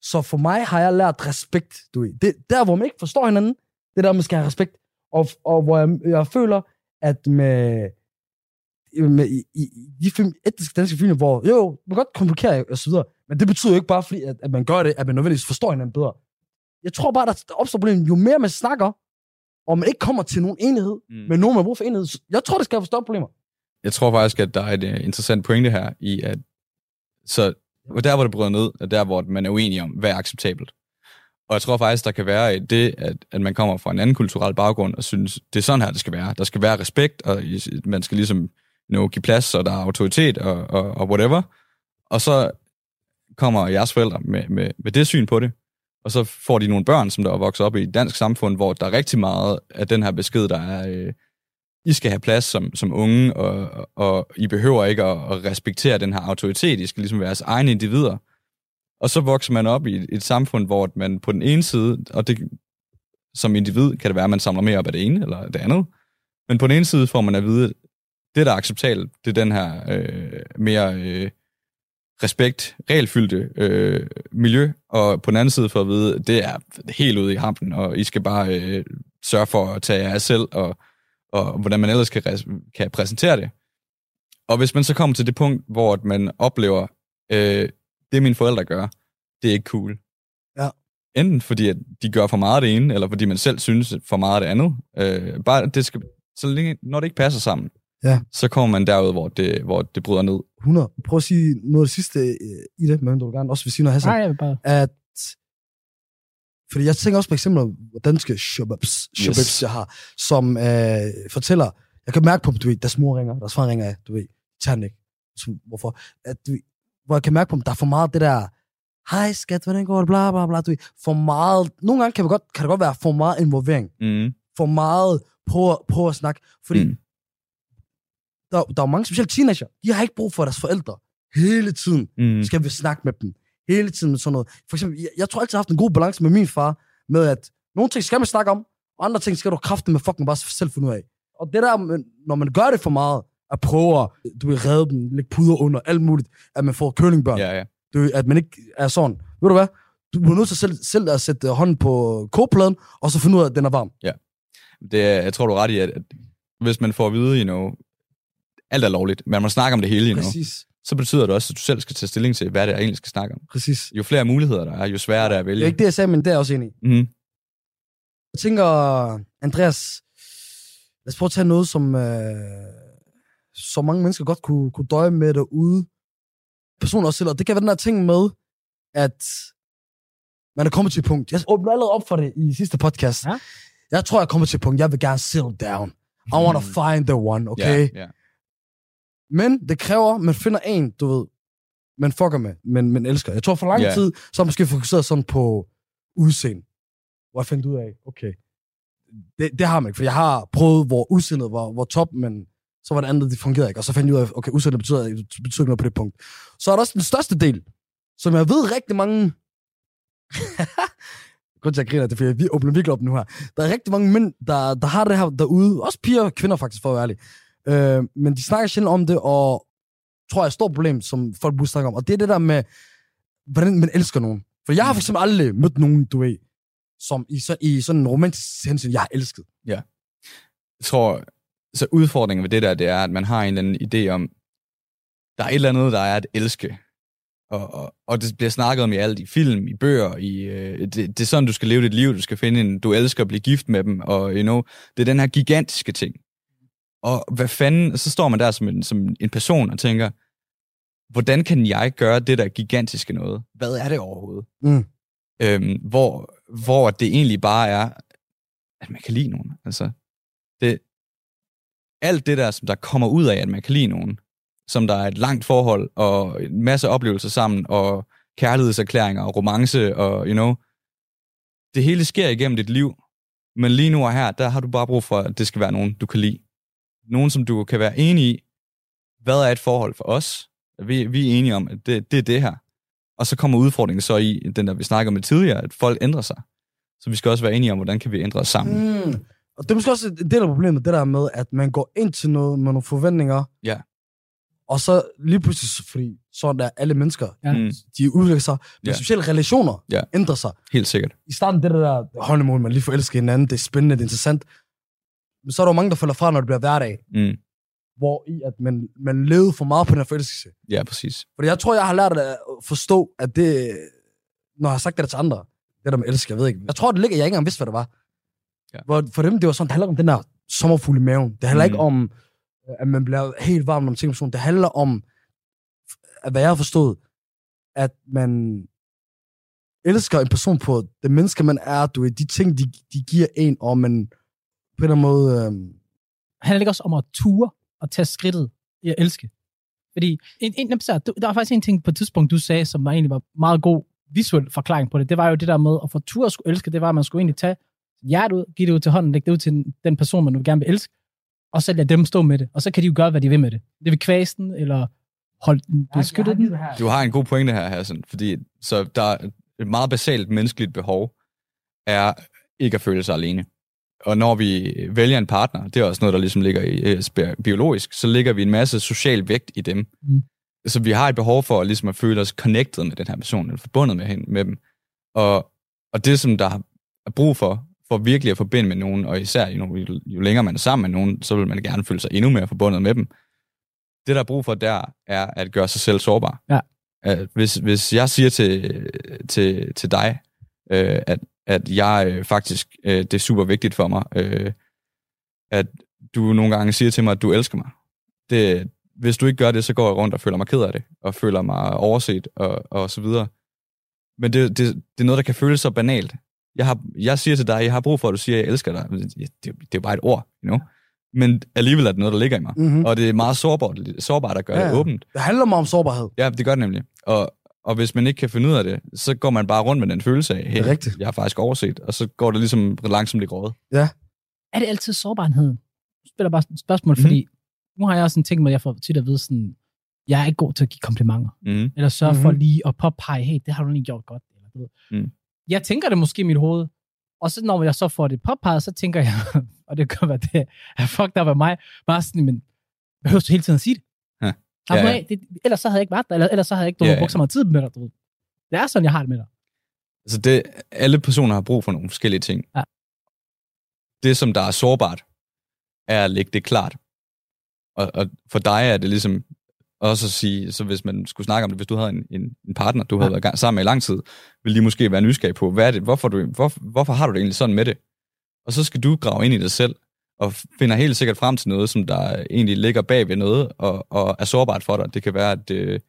Så for mig har jeg lært respekt, du ved. Det, der, hvor man ikke forstår hinanden, det er der, man skal have respekt. Og, og hvor jeg, jeg føler, at med, med i, i, de film, etniske danske film, hvor jo, jo, man kan godt komplikere og så videre, men det betyder jo ikke bare, fordi at, at man gør det, at man nødvendigvis forstår hinanden bedre. Jeg tror bare, der, opstår problemer, jo mere man snakker, og man ikke kommer til nogen enighed, Mm. men nogen, man har brug for enighed. Jeg tror, det skal have større problemer. Jeg tror faktisk, at der er et uh, interessant pointe her i, at så og der, hvor det bryder ned, er der, hvor man er uenig om, hvad er acceptabelt. Og jeg tror faktisk, der kan være det, at, at man kommer fra en anden kulturel baggrund og synes, det er sådan her, det skal være. Der skal være respekt, og man skal ligesom you give plads, og der er autoritet og, og, og whatever. Og så kommer jeres forældre med, med, med det syn på det, og så får de nogle børn, som der er vokset op i et dansk samfund, hvor der er rigtig meget af den her besked, der er, øh, i skal have plads som, som unge, og, og, I behøver ikke at, at respektere den her autoritet. I skal ligesom være jeres egne individer. Og så vokser man op i et, et samfund, hvor man på den ene side, og det, som individ kan det være, at man samler mere op af det ene eller det andet, men på den ene side får man at vide, at det, der er acceptabelt, det er den her øh, mere øh, respekt, regelfyldte øh, miljø, og på den anden side får at vide, at det er helt ude i hampen, og I skal bare øh, sørge for at tage jer selv, og, og hvordan man ellers kan, kan præsentere det. Og hvis man så kommer til det punkt, hvor at man oplever, øh, det mine forældre gør, det er ikke cool. Ja. Enten fordi, at de gør for meget af det ene, eller fordi man selv synes for meget af det andet. Øh, bare det skal, så længe, når det ikke passer sammen, Ja. så kommer man derud, hvor det, hvor det bryder ned. 100. Prøv at sige noget af det sidste øh, i det, men du gerne også vil sige noget, Hassan. Nej, jeg vil bare... at fordi jeg tænker også på eksempler på danske shababs, shababs Yes. jeg har, som øh, fortæller, jeg kan mærke på dem, du ved, deres mor ringer, deres far ringer af, du ved, tager ikke. Så, hvorfor? At, du ved, hvor jeg kan mærke på dem, der er for meget det der, hej skat, hvordan går det, bla bla bla, du ved, for meget, nogle gange kan det godt, kan det godt være for meget involvering, Mm. for meget på, på at snakke, fordi Mm. der, der er mange, specielt teenager, de har ikke brug for deres forældre hele tiden Mm. skal vi snakke med dem. Hele tiden med sådan noget. For eksempel, jeg, jeg tror altid, jeg har haft en god balance med min far, med at nogle ting skal man snakke om, og andre ting skal du kraften med fucking bare selv finde ud af. Og det der, når man gør det for meget, at prøve at, du vil redde dem, lægge puder under, alt muligt, at man får kølingbørn, Ja, ja. du, at man ikke er sådan. Ved du hvad? Du bliver nødt til selv, selv at sætte hånden på kogepladen, og så finde ud af, at den er varm. Det, er- jeg tror, du er ret i, at, at hvis man får at vide, you know, alt er lovligt, men man snakker om det hele, you know, Præcis. Så betyder det også, at du selv skal tage stilling til, hvad det er, egentlig skal snakke om. Præcis. Jo flere muligheder der er, jo sværere det er at Det vælge. er ikke det, jeg sagde, men det er jeg også enig i. Mm. Jeg tænker, Andreas, lad os prøve at tage noget, som øh, så mange mennesker godt kunne, kunne døje med derude. Personer også selv, og det kan være den der ting med, at man er kommet til et punkt. Jeg åbner allerede op for det i sidste podcast. Ja. Jeg tror, jeg er kommet til et punkt. Jeg vil gerne settle down. I want to find the one, okay? Ja, ja. Men det kræver, at man finder en, du ved, man fucker med, men man elsker. Jeg tror for lang Ja. tid, så har man måske fokuseret sådan på udseende. Hvor jeg fandt ud af, okay, det, det har man ikke, for jeg har prøvet, hvor udseendet var, var top, men så var det andet, det fungerede ikke. Og så fandt jeg ud af, okay, udseendet betyder, betyder ikke noget på det punkt. Så er der også den største del, som jeg ved rigtig mange... Grunden til, at jeg griner, det er, fordi jeg åbner virkelig op nu her. Der er rigtig mange mænd, der, der har det her derude. Også piger og kvinder faktisk, for at være ærlig. Øh, men de snakker sjældent om det, og tror jeg er et stort problem, som folk burde snakke om. Og det er det der med, hvordan man elsker nogen. For jeg har for eksempel aldrig mødt nogen, du ved, som i, så, i sådan en romantisk hensyn, jeg har elsket. Jeg tror, så udfordringen ved det der, det er, at man har en eller anden idé om, der er et eller andet, der er at elske. Og, og, og det bliver snakket om i alt, i film, i bøger, i, øh, det, det er sådan, du skal leve dit liv, du skal finde en, du elsker at blive gift med dem, og you know, det er den her gigantiske ting. Og hvad fanden, så står man der som en, som en person og tænker, hvordan kan jeg gøre det der gigantiske noget? Hvad er det overhovedet? Mm. Øhm, hvor, hvor det egentlig bare er, at man kan lide nogen. Altså, det, alt det der, som der kommer ud af, at man kan lide nogen, som der er et langt forhold, og en masse oplevelser sammen, og kærlighedserklæringer, og romance, og you know, det hele sker igennem dit liv, Men lige nu og her, der har du bare brug for, at det skal være nogen, du kan lide. Nogen, som du kan være enig i. Hvad er et forhold for os? Vi, vi er enige om, at det, det er det her. Og så kommer udfordringen så i, den der vi snakker om tidligere, at folk ændrer sig. Så vi skal også være enige om, hvordan kan vi ændre os sammen. Mm. Og det er måske også en del af problemet, det der med, at man går ind til noget med nogle forventninger, Ja. og så lige pludselig, fordi sådan er alle mennesker, Ja. Mm, de udvikler sig, men Ja. sociale relationer Ja. ændrer sig. helt sikkert. I starten, det der honeymoon, man lige forelsker hinanden, det er spændende, det er interessant. Men så er der jo mange, der falder fra, når det bliver hverdag, Mm, hvor i at man, man levede for meget på den her forelskelse. ja, præcis. Fordi jeg tror, jeg har lært at forstå, at det, når jeg har sagt det til andre, det der med elsker, jeg ved ikke. Jeg tror, det ligger, jeg ikke engang vidste, hvad det var. Ja. Hvor for dem, det var sådan, det handler om den der sommerfugl i maven. Det handler Mm. ikke om, at man bliver helt varm, på person. Det handler om, at hvad jeg har forstået, at man elsker en person på det menneske, man er, du ved, de ting, de, de giver en, og man på en eller anden måde... Øh, handler det ikke også om at ture og tage skridtet i at elske? Fordi en, en, så, der var faktisk en ting på et tidspunkt, du sagde, som var egentlig var meget god visuel forklaring på det. Det var jo det der med at få tur at skulle elske, det var, at man skulle egentlig tage hjertet ud, give det ud til hånden, lægge det ud til den- person, man nu gerne vil elske, og så lade dem stå med det. Og så kan de jo gøre, hvad de vil med det. Det vil kvæse den, eller holde den, beskytte den. Du har en god pointe her, Hassan, fordi så der er et meget basalt menneskeligt behov er ikke at føle sig alene. Og når vi vælger en partner, det er også noget, der ligesom ligger i øh, biologisk, så ligger vi en masse social vægt i dem. Mm. Så vi har et behov for ligesom at føle os connected med den her person, eller forbundet med, hende, med dem. Og, og det, som der er brug for, for virkelig at forbinde med nogen, og især jo, jo, jo længere man er sammen med nogen, så vil man gerne føle sig endnu mere forbundet med dem. Det, der er brug for der, er at gøre sig selv sårbar. Ja. At hvis, hvis jeg siger til, til, til dig, øh, at, at jeg øh, faktisk, øh, det er super vigtigt for mig, øh, at du nogle gange siger til mig, at du elsker mig. Det, hvis du ikke gør det, så går jeg rundt og føler mig ked af det, og føler mig overset, og, og så videre. Men det, det, det er noget, der kan føles så banalt. Jeg, har, jeg siger til dig, jeg har brug for, at du siger, at jeg elsker dig. Det, det, det er jo bare et ord, you know? Men alligevel er det noget, der ligger i mig. mm-hmm. Og det er meget sårbart, sårbart at gøre Ja, ja, ja. det åbent. Det handler meget om sårbarhed. Ja, det gør det nemlig. Og, og hvis man ikke kan finde ud af det, så går man bare rundt med den følelse af, hey, Det er rigtigt. jeg har faktisk overset, og så går det ligesom langsomt i grådet. Er det altid sårbarheden? Jeg spiller bare et spørgsmål, Mhm. fordi nu har jeg også en ting med, at jeg får tit at vide sådan, jeg er ikke god til at give komplimenter. Mm. Eller sørge mm-hmm. for Mhm. lige at påpege, hey, det har du lige gjort godt. Eller, du ved. Mm. Jeg tænker det måske i mit hoved, og så når jeg så får det påpeget, så tænker jeg, og det kan være det, er fucked up af mig, bare sådan, men behøver du hele tiden at sige det? Ja. Ja. Af, det ellers så havde jeg ikke været der, eller, ellers så havde jeg ikke Ja, ja, brugt så meget tid med dig. Du ved. Det er sådan, jeg har det med dig. Altså det, alle personer har brug for nogle forskellige ting. Ja. Det, som der er sårbart, er at lægge det klart. Og, og for dig er det ligesom også at sige, så hvis man skulle snakke om det, hvis du havde en, en, en partner, du havde Ja. været sammen med i lang tid, ville de måske være nysgerrige på, hvad er det, hvorfor, du, hvor, hvorfor har du det egentlig sådan med det? Og så skal du grave ind i dig selv, og finder helt sikkert frem til noget, som der egentlig ligger bag ved noget, og, og er sårbart for dig. Det kan være, at øh,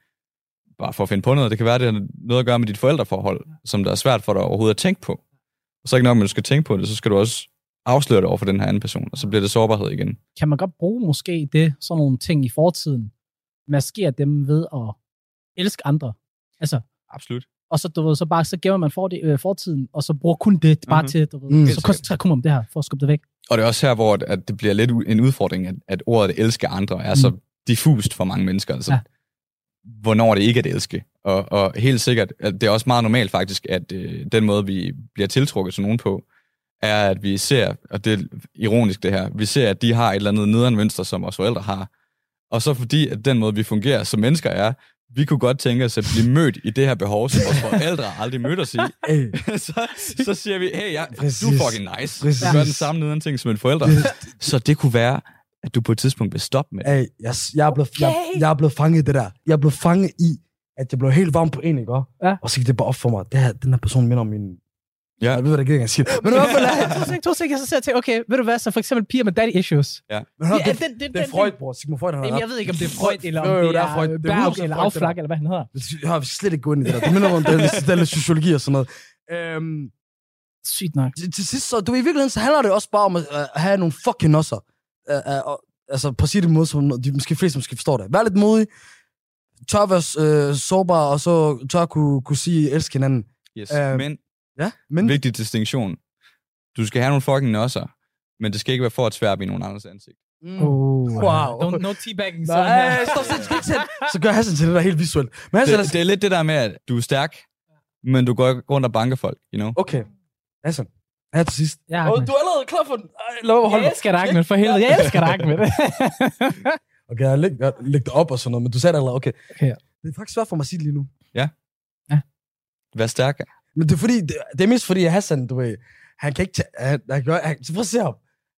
bare for at finde på noget, det kan være, at det har noget at gøre med dit forældreforhold, som der er svært for dig overhovedet at tænke på. Og så ikke nok, at du skal tænke på det, så skal du også afsløre det over for den her anden person, og så bliver det sårbarhed igen. Kan man godt bruge måske det, sådan nogle ting i fortiden, maskere dem ved at elske andre? Altså, Absolut. Og så, du ved, så bare så gemmer man for, øh, fortiden, og så bruger kun det bare Mhm. til, du ved, Mm. så koncentrerer kun om det her, for at skubbe det væk. Og det er også her, hvor at- at det bliver lidt en udfordring, at, at ordet at elske andre er så Mm. diffust for mange mennesker. Altså, Ja. Hvornår det ikke er at elske. Og, og helt sikkert, at det er også meget normalt faktisk, at øh, den måde, vi bliver tiltrukket til nogen på, er, at vi ser, og det er ironisk det her, vi ser, at de har et eller andet nederen mønster, som vores forældre har. Og så fordi, at den måde, vi fungerer som mennesker er, vi kunne godt tænke os at blive mødt i det her behov, som vores forældre aldrig mødt os i. Så, så siger vi, hey, ja, du er fucking nice. Præcis. Du gør den samme nederen ting som en forælder. Så det kunne være, at du på et tidspunkt vil stoppe med det. hey, jeg, jeg, er blevet, jeg, jeg er blevet fanget i det der. Jeg er blevet fanget i, at jeg blev helt varm på en, ikke? Ja. Og så gik det bare op for mig. Det her, den her person minder om min... Ja. Jeg ved, hvad det ikke engang sige. Men i hvert fald, to sek, to sek, jeg så okay, ved du hvad, så for eksempel piger med daddy issues. men hør, Ja, det, den- den- det er den- Freud, bror. Sigmund Freud, han har jeg ved ikke, om det er Freud, eller om Jo, jo, det det er Freud. Det er Berg 100% eller det. Afslag, eller hvad han hedder. Jeg har slet ikke gået ind i det der. Det minder mig om det, det er lidt sociologi og sådan noget. Øhm, Sygt nok. til, til sidst, så du i virkeligheden, så handler det også bare om at uh, have nogle fucking nosser. Uh, uh, altså, på at sige det måde, som de måske fleste måske forstår det. Vær lidt modig, tør være uh, sårbar, og så tør kunne, kunne sige, elske hinanden. Yes. Øhm, Men, Ja, men... vigtig distinktion. Du skal have nogle fucking nosser, men det skal ikke være for at tværbe i nogen andres ansigt. Mm. Oh, Wow. Don't, no teabagging. sådan her. Nej, stop, stop, stop, stop. Så gør Hassan til det der helt visuelt. Men Hassan, Det, det er lidt det der med, at du er stærk, men du går rundt og banker folk, you know? okay. Hassan, her til sidst. Ja, Og du er allerede klar for den. Ej, mig holde Jeg elsker dig, Ahmed, for helvede. Jeg elsker dig, Ahmed. Okay, jeg læg, jeg læg det op og sådan noget, men du sagde det allerede, okay. Okay, ja. Det er faktisk svært for mig at sige det lige nu. Vær stærk. Men det er fordi, det, det er mest fordi, at Hassan, du ved, han kan ikke tage, han, han gør, han, prøv at se ham.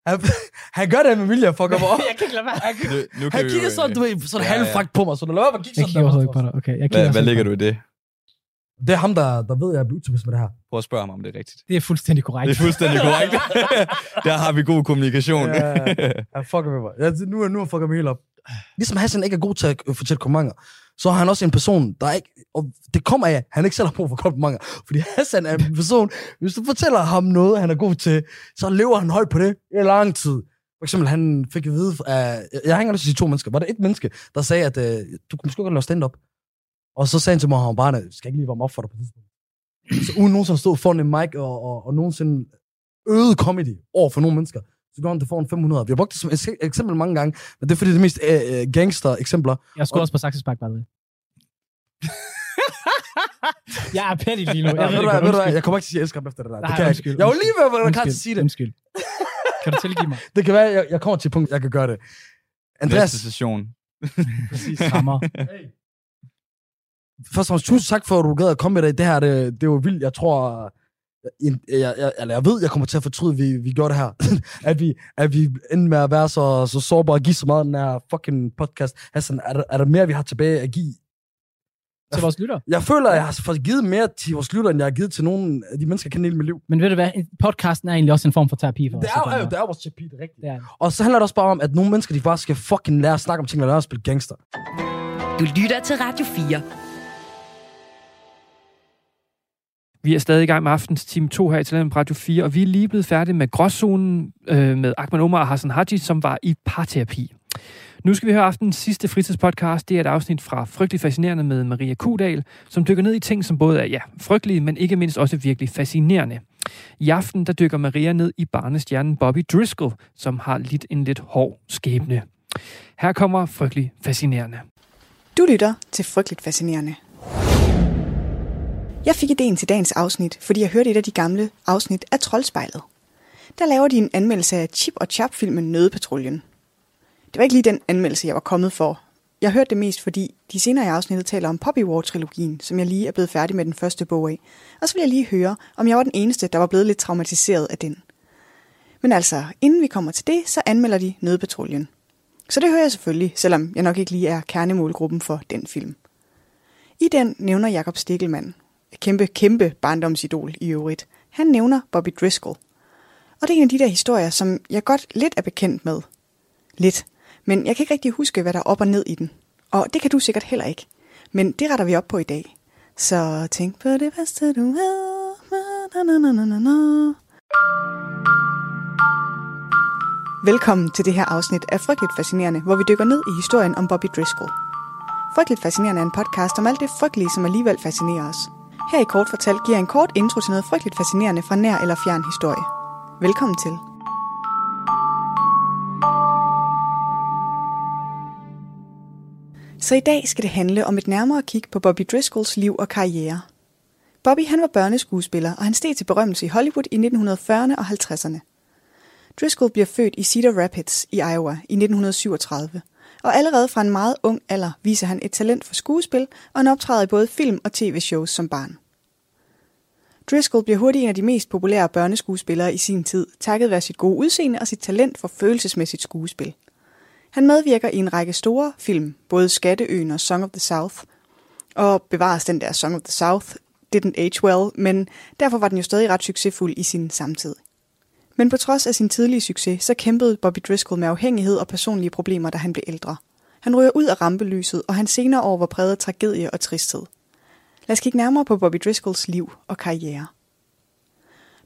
Han, han gør det med vilje, fuck ham op. Jeg kan ikke lade være. Han, Nu, nu han kigger sådan, du ved, sådan Ja, ja. halvfragt på mig, så lad være med at kigge Jeg sådan kigger også der. ikke på dig. Okay, jeg kigger Hvad, hvad ligger du i det? Det er ham, der, der ved, at jeg er utilpas med det her. Prøv at spørge ham, om det er rigtigt. Det er fuldstændig korrekt. Det er fuldstændig korrekt. Der har vi god kommunikation. Ja, han fucker med mig. Jeg, nu, nu er fucker mig helt op. Ligesom Hassan ikke er god til at fortælle komplimenter, så er han også en person, der ikke... Og det kommer af, at han ikke selv har brug for komplimenter. Fordi Hassan er en person, hvis du fortæller ham noget, han er god til, så lever han højt på det i lang tid. For eksempel, han fik at vide af... Jeg hænger ikke lyst til to mennesker. Var det et menneske, der sagde, at øh, du kunne måske godt lave stand-up? Og så sagde han til mig, at han bare, skal ikke lige varme op for dig på det tidspunkt? Så uden nogensinde stod foran en mic og, og, og nogensinde øget comedy over for nogle mennesker, så går han til foran 500. Vi har brugt det som eksempel mange gange, men det er fordi det er mest øh, øh, gangster eksempler. Jeg skulle også på Saxespark, by the way. jeg er petty lige nu. Jeg Ja, ved du godt. ved du jeg kommer ikke til at sige elsker ham efter det der. Nej, det kan jeg undskyld, ikke. Jeg var lige ved at være klar til at sige det. Undskyld. Kan du tilgive mig? Det kan være, jeg, jeg kommer til et punkt, jeg kan gøre det. Andreas, Næste session. Præcis. Rammer. først og fremmest, tusind tak for, at du gad at komme med det. Det her, det, det var vildt. Jeg tror, jeg, jeg, jeg, eller jeg ved, jeg kommer til at fortryde, at vi, vi gjorde det her. at, vi, at vi endte med at være så, så sårbare og give så meget den her fucking podcast. Hassan, er der, er der mere, vi har tilbage at give? Til vores lytter. Jeg føler, at jeg har fået givet mere til vores lytter, end jeg har givet til nogle af de mennesker, jeg kender i hele mit liv. Men ved du hvad? Podcasten er egentlig også en form for terapi for Det os. er, jo- det er jo vores terapi, det er rigtigt. Det er. Og så handler det også bare om, at nogle mennesker, de bare skal fucking lære at snakke om ting, og lære at spille gangster. Du lytter til Radio 4. Vi er stadig i gang med aftens time 2 her i Talent Radio 4, og vi er lige blevet færdige med Gråzonen øh, med Ahmed Omar og Hassan Haji, som var i parterapi. Nu skal vi høre aftens sidste fritidspodcast. Det er et afsnit fra Frygtelig Fascinerende med Maria Kudal, som dykker ned i ting, som både er ja, frygtelige, men ikke mindst også virkelig fascinerende. I aften der dykker Maria ned i barnestjernen Bobby Driscoll, som har lidt en lidt hård skæbne. Her kommer Frygtelig Fascinerende. Du lytter til Frygteligt Fascinerende. Jeg fik ideen til dagens afsnit, fordi jeg hørte et af de gamle afsnit af Troldspejlet. Der laver de en anmeldelse af Chip og Chap-filmen Nødepatruljen. Det var ikke lige den anmeldelse, jeg var kommet for. Jeg hørte det mest, fordi de senere i afsnittet taler om Poppy War-trilogien, som jeg lige er blevet færdig med den første bog af. Og så vil jeg lige høre, om jeg var den eneste, der var blevet lidt traumatiseret af den. Men altså, inden vi kommer til det, så anmelder de Nødepatruljen. Så det hører jeg selvfølgelig, selvom jeg nok ikke lige er kernemålgruppen for den film. I den nævner Jakob Stikkelmann, kæmpe, kæmpe barndomsidol i øvrigt. Han nævner Bobby Driscoll. Og det er en af de der historier, som jeg godt lidt er bekendt med. Lidt. Men jeg kan ikke rigtig huske, hvad der er op og ned i den. Og det kan du sikkert heller ikke. Men det retter vi op på i dag. Så tænk på det bedste, du ved. Na, na, na, na, na, na. Velkommen til det her afsnit af Frygteligt Fascinerende, hvor vi dykker ned i historien om Bobby Driscoll. Frygteligt Fascinerende er en podcast om alt det frygtelige, som alligevel fascinerer os. Her i Kort Fortalt giver en kort intro til noget frygteligt fascinerende fra nær eller fjern historie. Velkommen til. Så i dag skal det handle om et nærmere kig på Bobby Driscolls liv og karriere. Bobby han var børneskuespiller, og han steg til berømmelse i Hollywood i 1940'erne og 50'erne. Driscoll bliver født i Cedar Rapids i Iowa i 1937, og allerede fra en meget ung alder viser han et talent for skuespil, og han optræder i både film og tv-shows som barn. Driscoll bliver hurtigt en af de mest populære børneskuespillere i sin tid, takket være sit gode udseende og sit talent for følelsesmæssigt skuespil. Han medvirker i en række store film, både Skatteøen og Song of the South, og bevares den der Song of the South, didn't age well, men derfor var den jo stadig ret succesfuld i sin samtid. Men på trods af sin tidlige succes, så kæmpede Bobby Driscoll med afhængighed og personlige problemer, da han blev ældre. Han ryger ud af rampelyset, og han senere år var præget af tragedie og tristhed. Lad os kigge nærmere på Bobby Driscolls liv og karriere.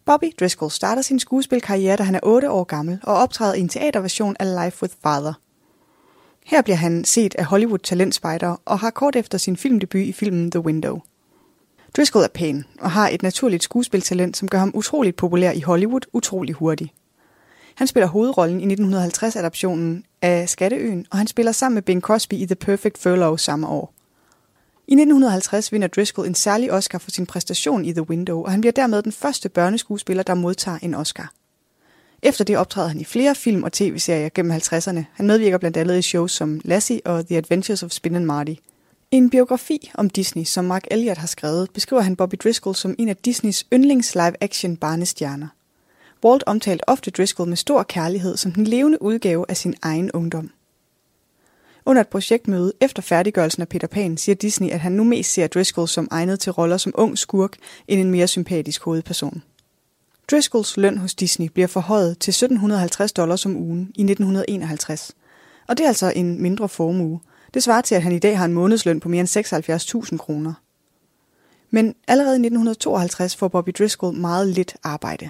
Bobby Driscoll starter sin skuespilkarriere, da han er 8 år gammel, og optræder i en teaterversion af Life with Father. Her bliver han set af Hollywood talentspejder og har kort efter sin filmdebut i filmen The Window. Driscoll er pæn og har et naturligt skuespiltalent, som gør ham utroligt populær i Hollywood utrolig hurtigt. Han spiller hovedrollen i 1950-adaptionen af Skatteøen, og han spiller sammen med Bing Crosby i The Perfect Furlough samme år. I 1950 vinder Driscoll en særlig Oscar for sin præstation i The Window, og han bliver dermed den første børneskuespiller, der modtager en Oscar. Efter det optræder han i flere film og tv-serier gennem 50'erne. Han medvirker blandt andet i shows som Lassie og The Adventures of Spin and Marty. I en biografi om Disney, som Mark Elliott har skrevet, beskriver han Bobby Driscoll som en af Disneys yndlings live-action barnestjerner. Walt omtalte ofte Driscoll med stor kærlighed som den levende udgave af sin egen ungdom. Under et projektmøde efter færdiggørelsen af Peter Pan siger Disney, at han nu mest ser Driscoll som egnet til roller som ung skurk end en mere sympatisk hovedperson. Driscolls løn hos Disney bliver forhøjet til 1750 dollars om ugen i 1951. Og det er altså en mindre formue. Det svarer til, at han i dag har en månedsløn på mere end 76.000 kroner. Men allerede i 1952 får Bobby Driscoll meget lidt arbejde.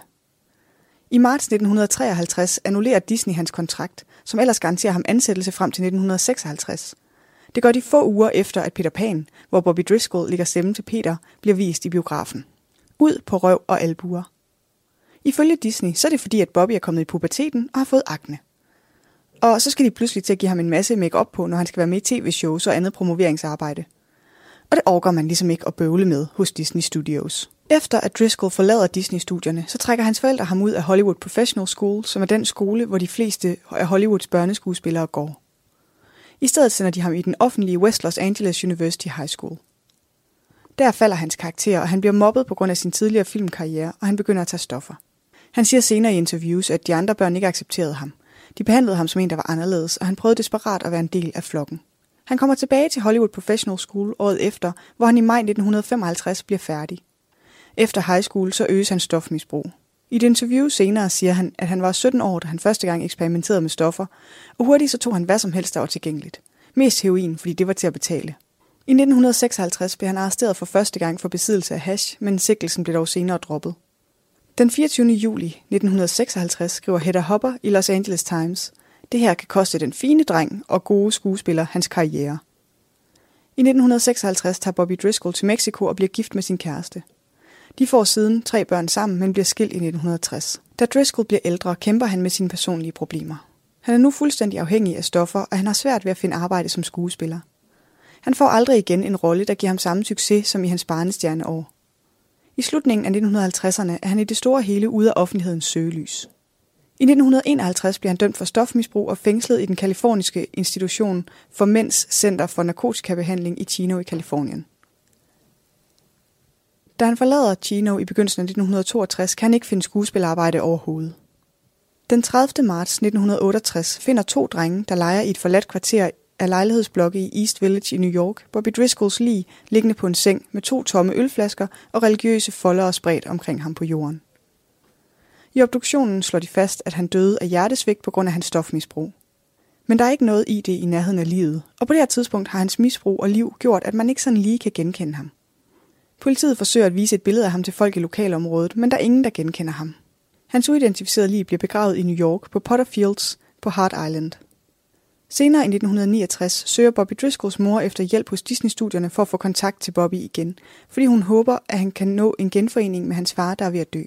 I marts 1953 annullerer Disney hans kontrakt, som ellers garanterer ham ansættelse frem til 1956. Det gør de få uger efter, at Peter Pan, hvor Bobby Driscoll ligger stemme til Peter, bliver vist i biografen. Ud på røv og albuer. Ifølge Disney, så er det fordi, at Bobby er kommet i puberteten og har fået akne. Og så skal de pludselig til at give ham en masse make op på, når han skal være med i tv-shows og andet promoveringsarbejde. Og det overgår man ligesom ikke at bøvle med hos Disney Studios. Efter at Driscoll forlader Disney-studierne, så trækker hans forældre ham ud af Hollywood Professional School, som er den skole, hvor de fleste af Hollywoods børneskuespillere går. I stedet sender de ham i den offentlige West Los Angeles University High School. Der falder hans karakter, og han bliver mobbet på grund af sin tidligere filmkarriere, og han begynder at tage stoffer. Han siger senere i interviews, at de andre børn ikke accepterede ham. De behandlede ham som en, der var anderledes, og han prøvede desperat at være en del af flokken. Han kommer tilbage til Hollywood Professional School året efter, hvor han i maj 1955 bliver færdig. Efter high school så øges hans stofmisbrug. I et interview senere siger han, at han var 17 år, da han første gang eksperimenterede med stoffer, og hurtigt så tog han hvad som helst, der var tilgængeligt. Mest heroin, fordi det var til at betale. I 1956 blev han arresteret for første gang for besiddelse af hash, men sigtelsen blev dog senere droppet. Den 24. juli 1956 skriver Hedda Hopper i Los Angeles Times, det her kan koste den fine dreng og gode skuespiller hans karriere. I 1956 tager Bobby Driscoll til Mexico og bliver gift med sin kæreste. De får siden tre børn sammen, men bliver skilt i 1960. Da Driscoll bliver ældre, kæmper han med sine personlige problemer. Han er nu fuldstændig afhængig af stoffer, og han har svært ved at finde arbejde som skuespiller. Han får aldrig igen en rolle, der giver ham samme succes som i hans barnestjerneår. I slutningen af 1950'erne er han i det store hele ude af offentlighedens søgelys. I 1951 bliver han dømt for stofmisbrug og fængslet i den kaliforniske institution for Mænds Center for Narkotikabehandling i Chino i Kalifornien. Da han forlader Chino i begyndelsen af 1962, kan han ikke finde skuespillerarbejde overhovedet. Den 30. marts 1968 finder to drenge, der leger i et forladt kvarter af lejlighedsblokke i East Village i New York, Bobby Driscolls lig liggende på en seng med to tomme ølflasker og religiøse folder spredt omkring ham på jorden. I obduktionen slår de fast, at han døde af hjertesvigt på grund af hans stofmisbrug. Men der er ikke noget i det i nærheden af livet, og på det her tidspunkt har hans misbrug og liv gjort, at man ikke sådan lige kan genkende ham. Politiet forsøger at vise et billede af ham til folk i lokalområdet, men der er ingen, der genkender ham. Hans uidentificerede lig bliver begravet i New York på Potter Fields på Hart Island. Senere i 1969 søger Bobby Driscolls mor efter hjælp hos Disney-studierne for at få kontakt til Bobby igen, fordi hun håber, at han kan nå en genforening med hans far, der er ved at dø.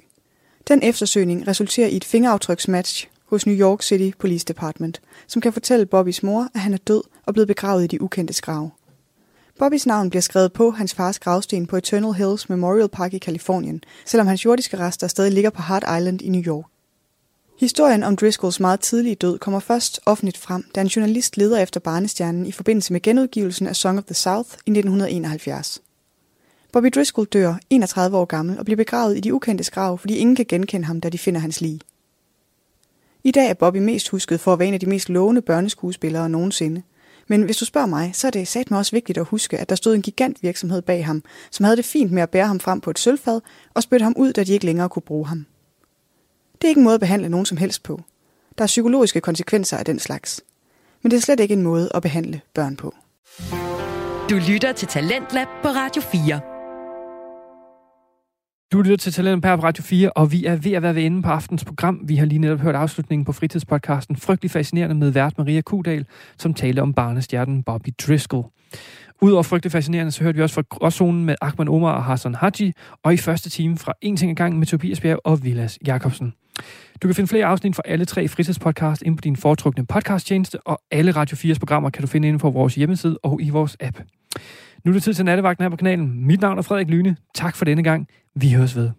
Den eftersøgning resulterer i et fingeraftryksmatch hos New York City Police Department, som kan fortælle Bobbys mor, at han er død og blevet begravet i de ukendte grave. Bobbys navn bliver skrevet på hans fars gravsten på Eternal Hills Memorial Park i Kalifornien, selvom hans jordiske rester stadig ligger på Hart Island i New York. Historien om Driscolls meget tidlige død kommer først offentligt frem, da en journalist leder efter barnestjernen i forbindelse med genudgivelsen af Song of the South i 1971. Bobby Driscoll dør 31 år gammel og bliver begravet i de ukendte grav, fordi ingen kan genkende ham, da de finder hans lig. I dag er Bobby mest husket for at være en af de mest lovende børneskuespillere nogensinde. Men hvis du spørger mig, så er det sat mig også vigtigt at huske, at der stod en gigant virksomhed bag ham, som havde det fint med at bære ham frem på et sølvfad og spytte ham ud, da de ikke længere kunne bruge ham. Det er ikke en måde at behandle nogen som helst på. Der er psykologiske konsekvenser af den slags. Men det er slet ikke en måde at behandle børn på. Du lytter til Talentlab på Radio 4. Du lytter til Talent på Radio 4, og vi er ved at være ved enden på aftens program. Vi har lige netop hørt afslutningen på fritidspodcasten Frygtelig Fascinerende med vært Maria Kudal, som talte om barnestjernen Bobby Driscoll. Udover frygtelig fascinerende, så hørte vi også fra Gråzonen med Ahmed Omar og Hassan Haji, og i første time fra En ting ad gang med Tobias Bjerg og Vilas Jakobsen. Du kan finde flere afsnit fra alle tre fritidspodcast ind på din foretrukne podcasttjeneste, og alle Radio 4's programmer kan du finde inde på vores hjemmeside og i vores app. Nu er det tid til nattevagten her på kanalen. Mit navn er Frederik Lyne. Tak for denne gang. Vi høres ved.